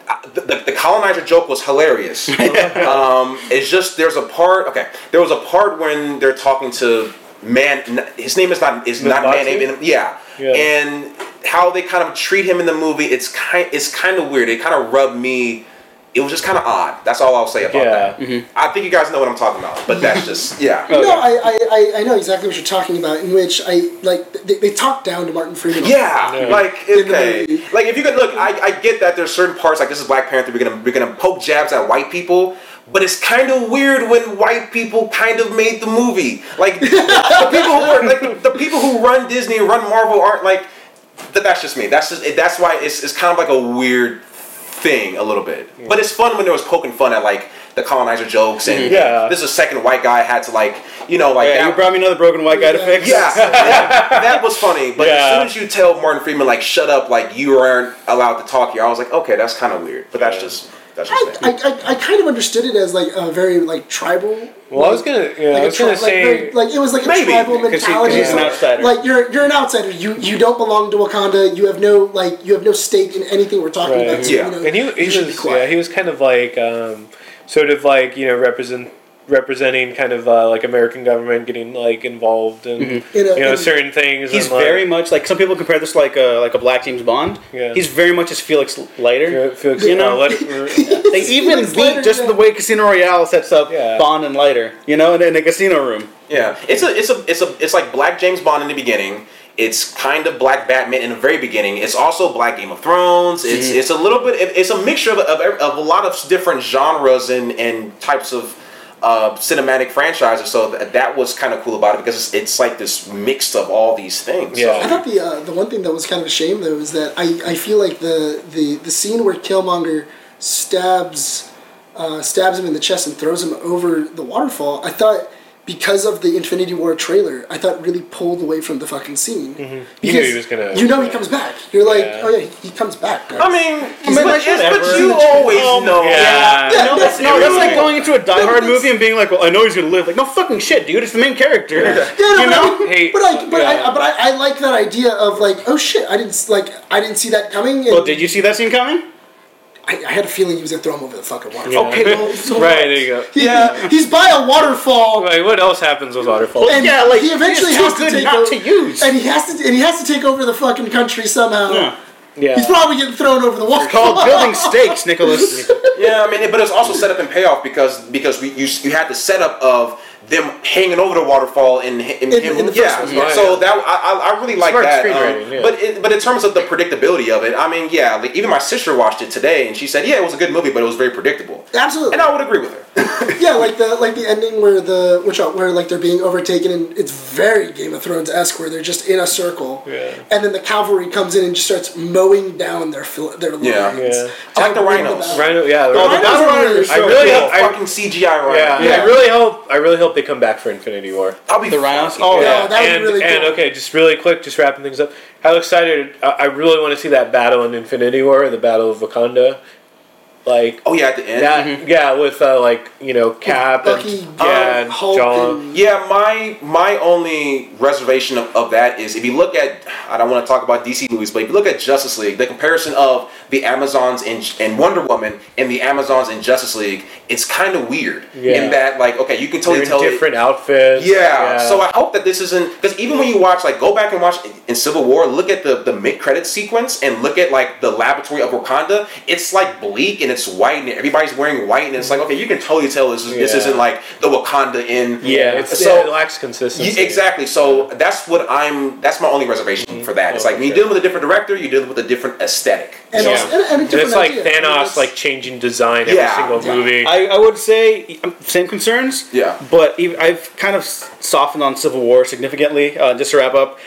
I- the, the, the colonizer joke was hilarious. um, it's just there's a part. Okay, there was a part when they're talking to man. His name is not is not man named yeah. Yeah. and how they kind of treat him in the movie. It's kind it's kind of weird. It kind of rubbed me. It was just kind of odd. That's all I'll say about Yeah. that. Mm-hmm. I think you guys know what I'm talking about, but that's just yeah. No, I, I, I, I know exactly what you're talking about. In which I like they, they talk down to Martin Freeman. Yeah, Yeah. like okay, like if you could look, I, I get that there's certain parts like this is Black Panther. We're gonna we're gonna poke jabs at white people, but it's kind of weird when white people kind of made the movie. Like the, people who are like the, the people who run Disney and run Marvel aren't like. That's just me. That's just that's why it's it's kind of like a weird thing a little bit. But it's fun when there was poking fun at like the colonizer jokes and Yeah. this is a second white guy had to like you know like Yeah, that- you brought me another broken white guy to fix. yeah, that, that was funny. But Yeah. as soon as you tell Martin Freeman like shut up, like you aren't allowed to talk here, I was like, okay, that's kind of weird. But that's just That's just I. I, I, I kind of understood it as like a very like tribal. Well, I was gonna, yeah, like I a was gonna like, say, very- like, it was like a Maybe, tribal 'cause he- mentality. he's an outsider. Like you're you're an outsider. You you don't belong to Wakanda. You have no like you have no stake in anything we're talking Right. about. So, Yeah. you know, and he, he was, yeah, he was kind of like, um, sort of like you know, represent representing kind of uh, like American government getting like involved in Mm-hmm. In a- you know in- certain things. He's and, like, very much like some people compare this to like a like a Black James Bond. Yeah. He's very much as Felix Leiter. Yeah, Felix, You know? uh, They even beat Leiter, just yeah. the way Casino Royale sets up Yeah. Bond and Leiter. You know, in, in a casino room. Yeah, it's a it's a it's a it's like Black James Bond in the beginning. It's kind of Black Batman in the very beginning. It's also Black Game of Thrones. It's Mm-hmm. it's a little bit. it- It's a mixture of, of, of a lot of different genres and and types of uh, cinematic franchises. So that, that was kind of cool about it because it's, it's like this mix of all these things. Yeah. I thought the uh, the one thing that was kind of a shame though is that I, I feel like the, the, the scene where Killmonger stabs uh, stabs him in the chest and throws him over the waterfall. I thought because of the Infinity War trailer, I thought really pulled away from the fucking scene. Mm-hmm. You knew Because he was gonna- You know he comes back. You're like, Yeah. oh yeah, he comes back. guys. I mean, He's but, like, it's- but you always Oh, know. yeah. Yeah, no, no, that's, no, no, that's like going into a Die No, Hard that's- movie and being like, "Well, I know he's gonna live." Like, no fucking shit, dude. It's the main character. Yeah, no, you but know? I, Hey, but I, but yeah. I, but I, I like that idea of like, oh shit, I didn't like, I didn't see that coming. And Well, did you see that scene coming? I, I had a feeling he was gonna throw him over the fucking waterfall. Okay, well, so right there you go. He- Yeah. he's by a waterfall. Like, what else happens with waterfalls? And yeah, like he eventually he's too has to good take not over, to use. and he has to, and he has to take over the fucking country somehow. Yeah. Yeah, He's probably getting thrown over the wall. It's called building stakes, Nicholas. Yeah, I mean, but it's also set up and payoff because because we you, you had the setup of them hanging over the waterfall and, and In- him, in the yeah. first one, yeah. So that I, I I really like Smart that. um, yeah. But it, but in terms of the predictability of it, I mean, yeah, like even my sister watched it today and she said, yeah, it was a good movie, but it was very predictable, Absolutely. and I would agree with her. yeah, like the like the ending where the which uh, where like they're being overtaken and it's very Game of Thrones esque where they're just in a circle, Yeah. and then the cavalry comes in and just starts mowing down their fil- their lines. Yeah. Yeah. I like the How rhinos. Rhino, yeah, Oh, the the Rhinos battle are rhino really I really cool. hope- I- fucking CGI rhino. Yeah, Yeah. I really hope I really hope they come back for Infinity War. I'll be The rhinos? Oh, Yeah, that would be and, really and okay, just really quick, just wrapping things up. How excited! I, I really want to see that battle in Infinity War, the Battle of Wakanda. Like Oh yeah, at the end. that, yeah, with uh, like you know Cap Bucky, and yeah, and Hulk, John. and- Yeah, my my only reservation of, of that is if you look at I don't want to talk about DC movies, but if you look at Justice League, the comparison of the Amazons and, and Wonder Woman and the Amazons in Justice League, it's kind of weird Yeah. in that like okay, you can totally in tell it- different outfits. yeah. So I hope that this isn't because even when you watch like go back and watch in Civil War, look at the the mid credit sequence and look at like the laboratory of Wakanda. It's like bleak and it's white and everybody's wearing white and it's like okay, you can totally tell this is, this Yeah. isn't like the Wakanda in yeah, it's so yeah, it lacks consistency. yeah, exactly. So that's what I'm. That's my only reservation for that. It's like when you're Okay. dealing with a different director, you're dealing with a different aesthetic. and, Yeah. also, and, and a And it's like idea. I mean, Thanos, that's- like changing design every Yeah. single Yeah. movie. I, I would say um, same concerns. Yeah. But I've kind of softened on Civil War significantly. Uh, just to wrap up,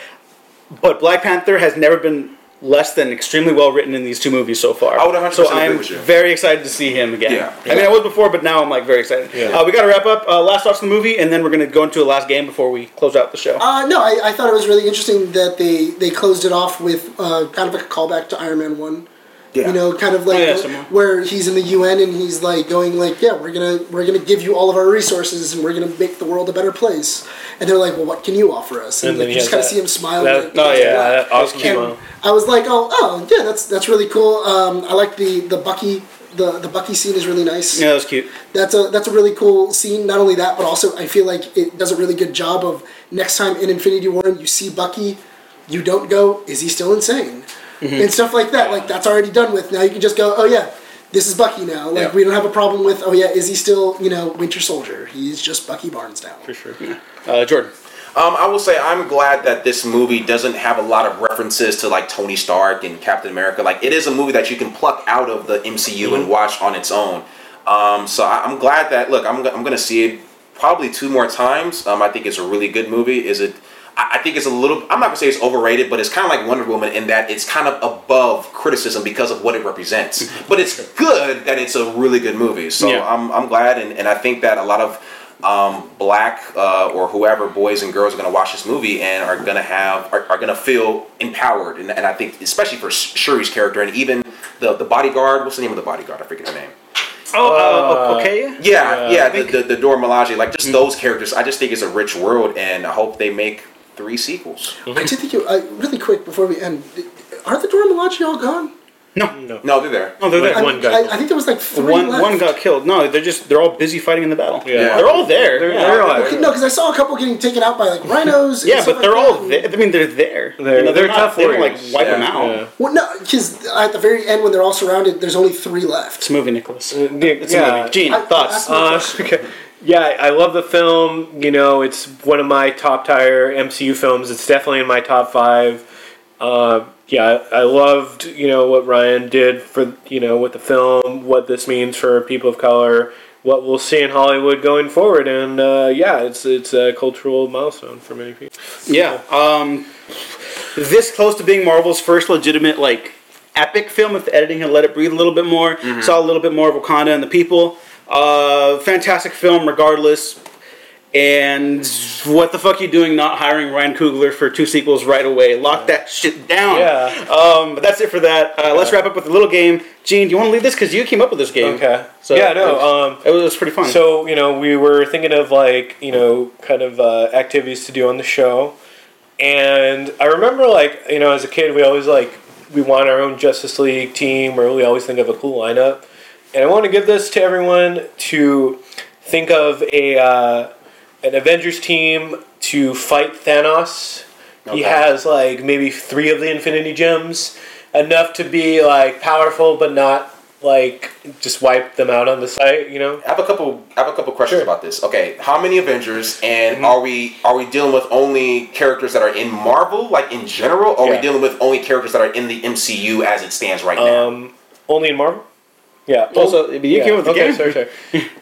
but Black Panther has never been less than extremely well written in these two movies so far. I would 100% So agree I'm with you. very excited to see him again. Yeah. I mean, I was before, but now I'm like very excited. Yeah. Uh, we got to wrap up. Uh, last thoughts on the movie, and then we're gonna go into a last game before we close out the show. Uh, no, I, I thought it was really interesting that they, they closed it off with uh, kind of like a callback to Iron Man one. Yeah. You know, kind of like Oh, yeah, where he's in the UN and he's like going like, yeah, we're gonna we're gonna give you all of our resources and we're gonna make the world a better place. And they're like, well, what can you offer us? And, And then like, you just kind of see him smile. that- like, oh, yeah, that awesome And. I was like, oh, oh, yeah, that's that's really cool. Um, I like the the Bucky the the Bucky scene is really nice. yeah, that was cute. That's a that's a really cool scene. Not only that, but also I feel like it does a really good job of next time in Infinity War you see Bucky, you don't go, is he still insane? And stuff like that. Like that's already done with. Now you can just go, oh yeah, this is Bucky now. Like Yeah. we don't have a problem with, oh yeah, is he still you know Winter Soldier? He's just Bucky Barnes now. for sure. Uh, Jordan. Um, I will say I'm glad that this movie doesn't have a lot of references to like Tony Stark and Captain America. Like it is a movie that you can pluck out of the MCU and watch on its own. Um, so I, I'm glad that look, I'm, I'm going to see it probably two more times. Um, I think it's a really good movie. Is it? I, I think it's a little. I'm not gonna say it's overrated, but it's kind of like Wonder Woman in that it's kind of above criticism because of what it represents. but it's good that it's a really good movie. So Yeah. I'm I'm glad, and, and I think that a lot of um, black uh, or whoever boys and girls are going to watch this movie and are going to have are, are going to feel empowered and, and I think especially for Shuri's character and even the the bodyguard what's the name of the bodyguard I forget her name Oh, uh, Uh, okay. Yeah, Yeah, yeah, the, the, the Dora Milaje, like just those characters. I just think it's a rich world, and I hope they make three sequels. I did think you uh, really quick before we end. Are the Dora Milaje all gone? No, No. No, they're there. no, they're there. I, One guy. I, I think there was like three One left. one got killed. No, they're just they're all busy fighting in the battle. Yeah. they're all there. They're- yeah. they're all- Okay, no, because I saw a couple getting taken out by like rhinos. Yeah, stuff but they're like all there. I mean, they're there. They're- You know, they're not- tough They don't like warriors. wipe them out. Yeah. Well, no, because at the very end when they're all surrounded, there's only three left. It's a movie, Nicholas. Uh, It's a yeah. movie. Gene, I- thoughts? Uh, okay. Yeah, I love the film. You know, it's one of my top tier MCU films. It's definitely in my top five. Uh, yeah, I loved you know what Ryan did for you know with the film, what this means for people of color, what we'll see in Hollywood going forward, and uh, yeah, it's it's a cultural milestone for many people. Yeah. Um, this close to being Marvel's first legitimate like epic film. If the editing had let it breathe a little bit more, saw a little bit more of Wakanda and the people. Uh, fantastic film, regardless. And what the fuck you doing not hiring Ryan Coogler for two sequels right away? Lock that shit down. Yeah. Um, but that's it for that. Uh, let's wrap up with a little game. Gene, do you want to lead this because you came up with this game? Okay. So yeah, no. Um, it was pretty fun. So you know, we were thinking of like you know, kind of uh, activities to do on the show, and I remember like you know, as a kid, we always like we want our own Justice League team, or we always think of a cool lineup, and I want to give this to everyone to think of a uh, an Avengers team to fight Thanos. He has like maybe three of the Infinity Gems, enough to be like powerful, but not like just wipe them out on the site. You know. I have a couple. I have a couple questions Sure. about this. Okay, how many Avengers, and Mm-hmm. are we are we dealing with only characters that are in Marvel, like in general, or are we dealing with only characters that are in the MCU as it stands right now? Um, only in Marvel. Yeah. Also, but you came up with the okay, game. Sorry, sorry.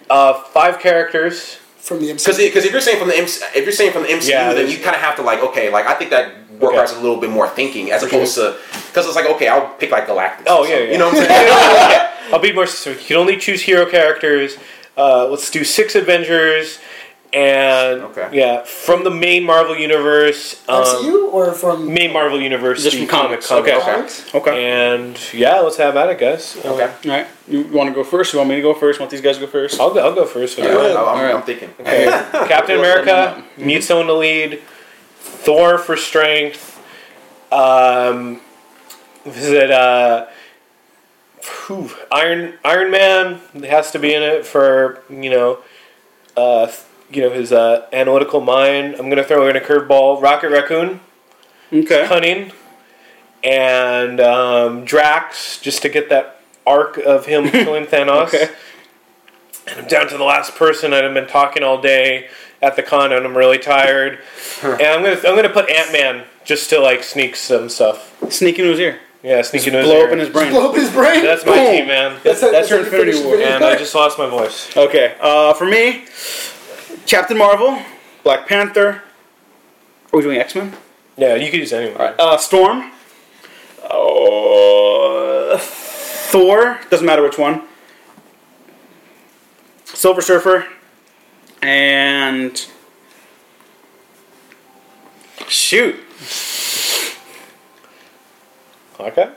uh, five characters. from the Because MCU. because if you're saying from the MC, if you're saying from the MCU, Yeah, then you kind of have to like okay, like I think that requires a little bit more thinking as opposed to because it's like okay, I'll pick like Galactus. Oh, yeah, yeah. You know what I'm saying? I'll be more specific. You can only choose hero characters. Uh, let's do six Avengers, and Okay. yeah, from the main Marvel universe. Um, MCU or from Main Marvel universe. Just from comics. comic- Okay. comics? Okay. And yeah, let's have at it, guys. Okay. All right. You want to go first? You want me to go first? Want these guys to go first? I'll go. I'll go first. Yeah, Okay. I'm, I'm, Alright. I'm thinking. Okay. Captain America needs someone to lead. Thor for strength. Um, is it uh, whew, Iron Iron Man has to be in it for you know, uh, you know his uh, analytical mind. I'm gonna throw in a curveball. Rocket Raccoon, Okay. cunning, and um, Drax just to get that arc of him killing Thanos. Okay. And I'm down to the last person. and I've been talking all day at the con, and I'm really tired. and I'm gonna I'm gonna put Ant Man just to like sneak some stuff. Sneak into his ear. Yeah, sneak into his Blow ear. open his brain. blow up his brain. That's my Boom. team, man. That's, That's- that's your Infinity War. finish And I just lost my voice. Okay. Uh, for me, Captain Marvel, Black Panther. Are we doing X Men? Yeah, you could use anyone. Uh, Storm. Oh, Thor. Doesn't matter which one. Silver Surfer. And shoot, Hawkeye.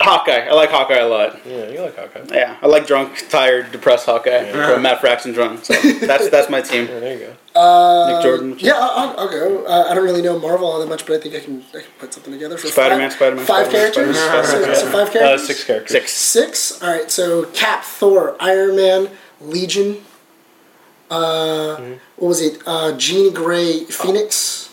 Hawkeye. I like Hawkeye a lot. Yeah, you like Hawkeye. Yeah, I like drunk, tired, depressed Hawkeye from Matt Fraction drunk. So that's that's my team. Yeah, there you go. Uh, Nick Jordan. Yeah, I'll, I'll go. Uh, I don't really know Marvel all that much, but I think I can, I can put something together for Spider-Man, five, Spider-Man, Five Spider-Man, characters. Spider-Man, So, so five Uh, characters. six characters. Six. Six. All right. So Cap, Thor, Iron Man, Legion. Uh, what was it? Uh, Jean Grey, Phoenix.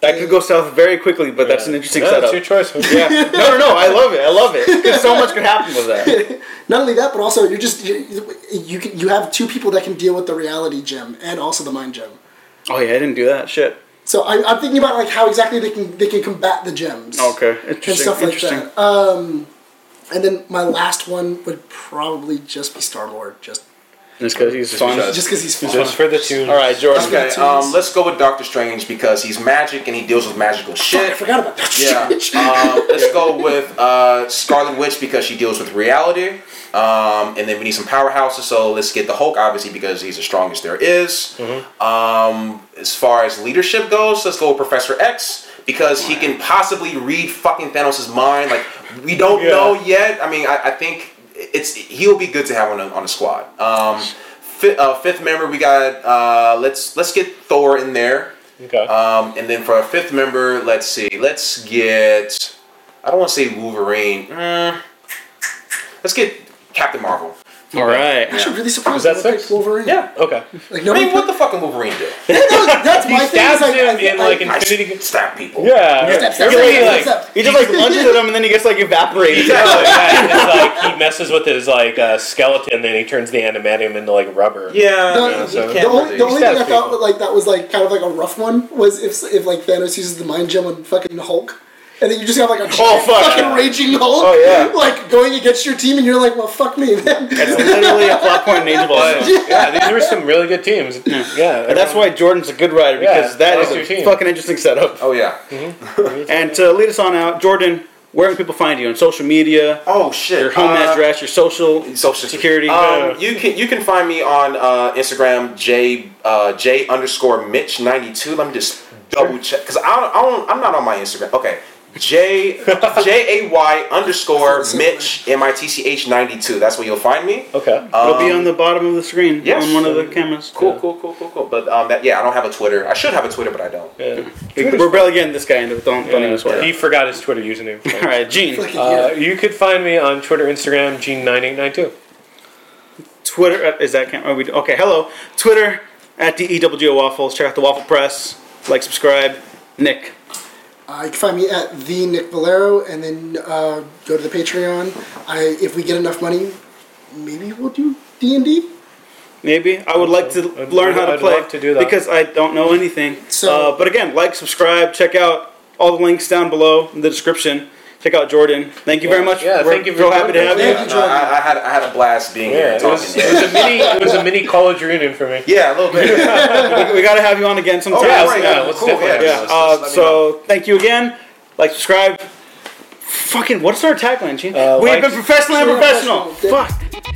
That could go south very quickly, but that's an interesting Yeah, setup. That's your choice. yeah. No, no, no. I love it. I love it. Because so much could happen with that. Not only that, but also you're just you, you can you have two people that can deal with the reality gem and also the mind gem. Oh yeah, I didn't do that. Shit. So I, I'm thinking about like how exactly they can they can combat the gems. Okay. interesting. and stuff like Interesting. that. Um, and then my last one would probably just be Star Lord, just Just because he's fun. because. just because he's fun. Just for the tune. All right, Jordan. Okay, um, let's go with Doctor Strange because he's magic and he deals with magical Fuck, I shit. forgot about that. Yeah. shit. um, let's go with uh, Scarlet Witch because she deals with reality. Um, and then we need some powerhouses, so let's get the Hulk obviously because he's the strongest there is. Um, as far as leadership goes, let's go with Professor X because he can possibly read fucking Thanos' mind. Like we don't Yeah. know yet. I mean, I, I think it's he'll be good to have on the, on the squad. Um, fifth, uh, fifth member, we got uh, let's let's get Thor in there. Okay. Um, and then for our fifth member, let's see, let's get. I don't want to say Wolverine. Mm, let's get Captain Marvel. All right. I'm actually really surprised Was that they picked six? Wolverine. Yeah. Okay. Like I nobody mean, what the fuck fucking Wolverine do? Yeah, no, that's He my thing. is stabs like, him I- in I- like I Infinity. stab people. Yeah. Step, step, He, step, like, step, like, step. he just like lunges at him and then he gets like evaporated. Exactly. yeah, and it's like he messes with his like uh, skeleton, then he turns the adamantium into like rubber. Yeah. The, yeah, so- the can't only, really- the only thing I stabs thought people. like that was like kind of like a rough one was if if like Thanos uses the mind gem on fucking Hulk. And then you just have like a giant fuck. fucking raging Hulk, Oh, yeah. like going against your team, and you're like, well, fuck me, man. It's literally a plot point in Age of Ultron. yeah, these were some really good teams. Yeah, And that's why Jordan's a good writer Yeah, because that that's your a team. fucking interesting setup. Oh yeah. And to lead us on out, Jordan, where can people find you on social media? Oh shit. Your home Uh, address, your social social security. Um, you can you can find me on uh, Instagram j uh, j underscore mitch ninety two. Let me just double check because I I don't I'm not on my Instagram. Okay, j j a y underscore mitch m i t c h ninety two. That's where you'll find me. okay. It'll be Um, on the bottom of the screen yes. on one of the cameras. Cool, cool, cool, cool, cool. But um, that, yeah, I don't have a Twitter. I should have a Twitter, but I don't. Yeah. We're barely getting this guy into it. Don't, don't even swear. He forgot his Twitter username. All right, Gene. Uh, you could find me on Twitter, Instagram, Gene9892. Twitter uh, is that cam- are we okay? Hello, Twitter at the EWGO Waffles. Check out the Waffle Press. Like, subscribe. Nick. Uh, you can find me at the Nick Valero, and then uh, go to the Patreon. I if we get enough money, maybe we'll do D and D. Maybe I would like to I'd- learn how to I'd play love to do that. because I don't know anything. So- uh, but again, like, subscribe, check out all the links down below in the description. Check out Jordan. Thank you very much. Yeah, We're thank you for real happy to have you. Thank you, No, Jordan. I, I had I had a blast being here Yeah, and it was, it was a mini it was a mini college reunion for me. yeah, a little bit. we, we got to have you on again sometime. Oh, Yeah, right, yeah, yeah, cool. definitely Yeah, Yeah. Uh, just let me know. so thank you again. Like, subscribe. Fucking, what's our tagline, Gene? Uh, We've like- been professional and professional. professional. Fuck.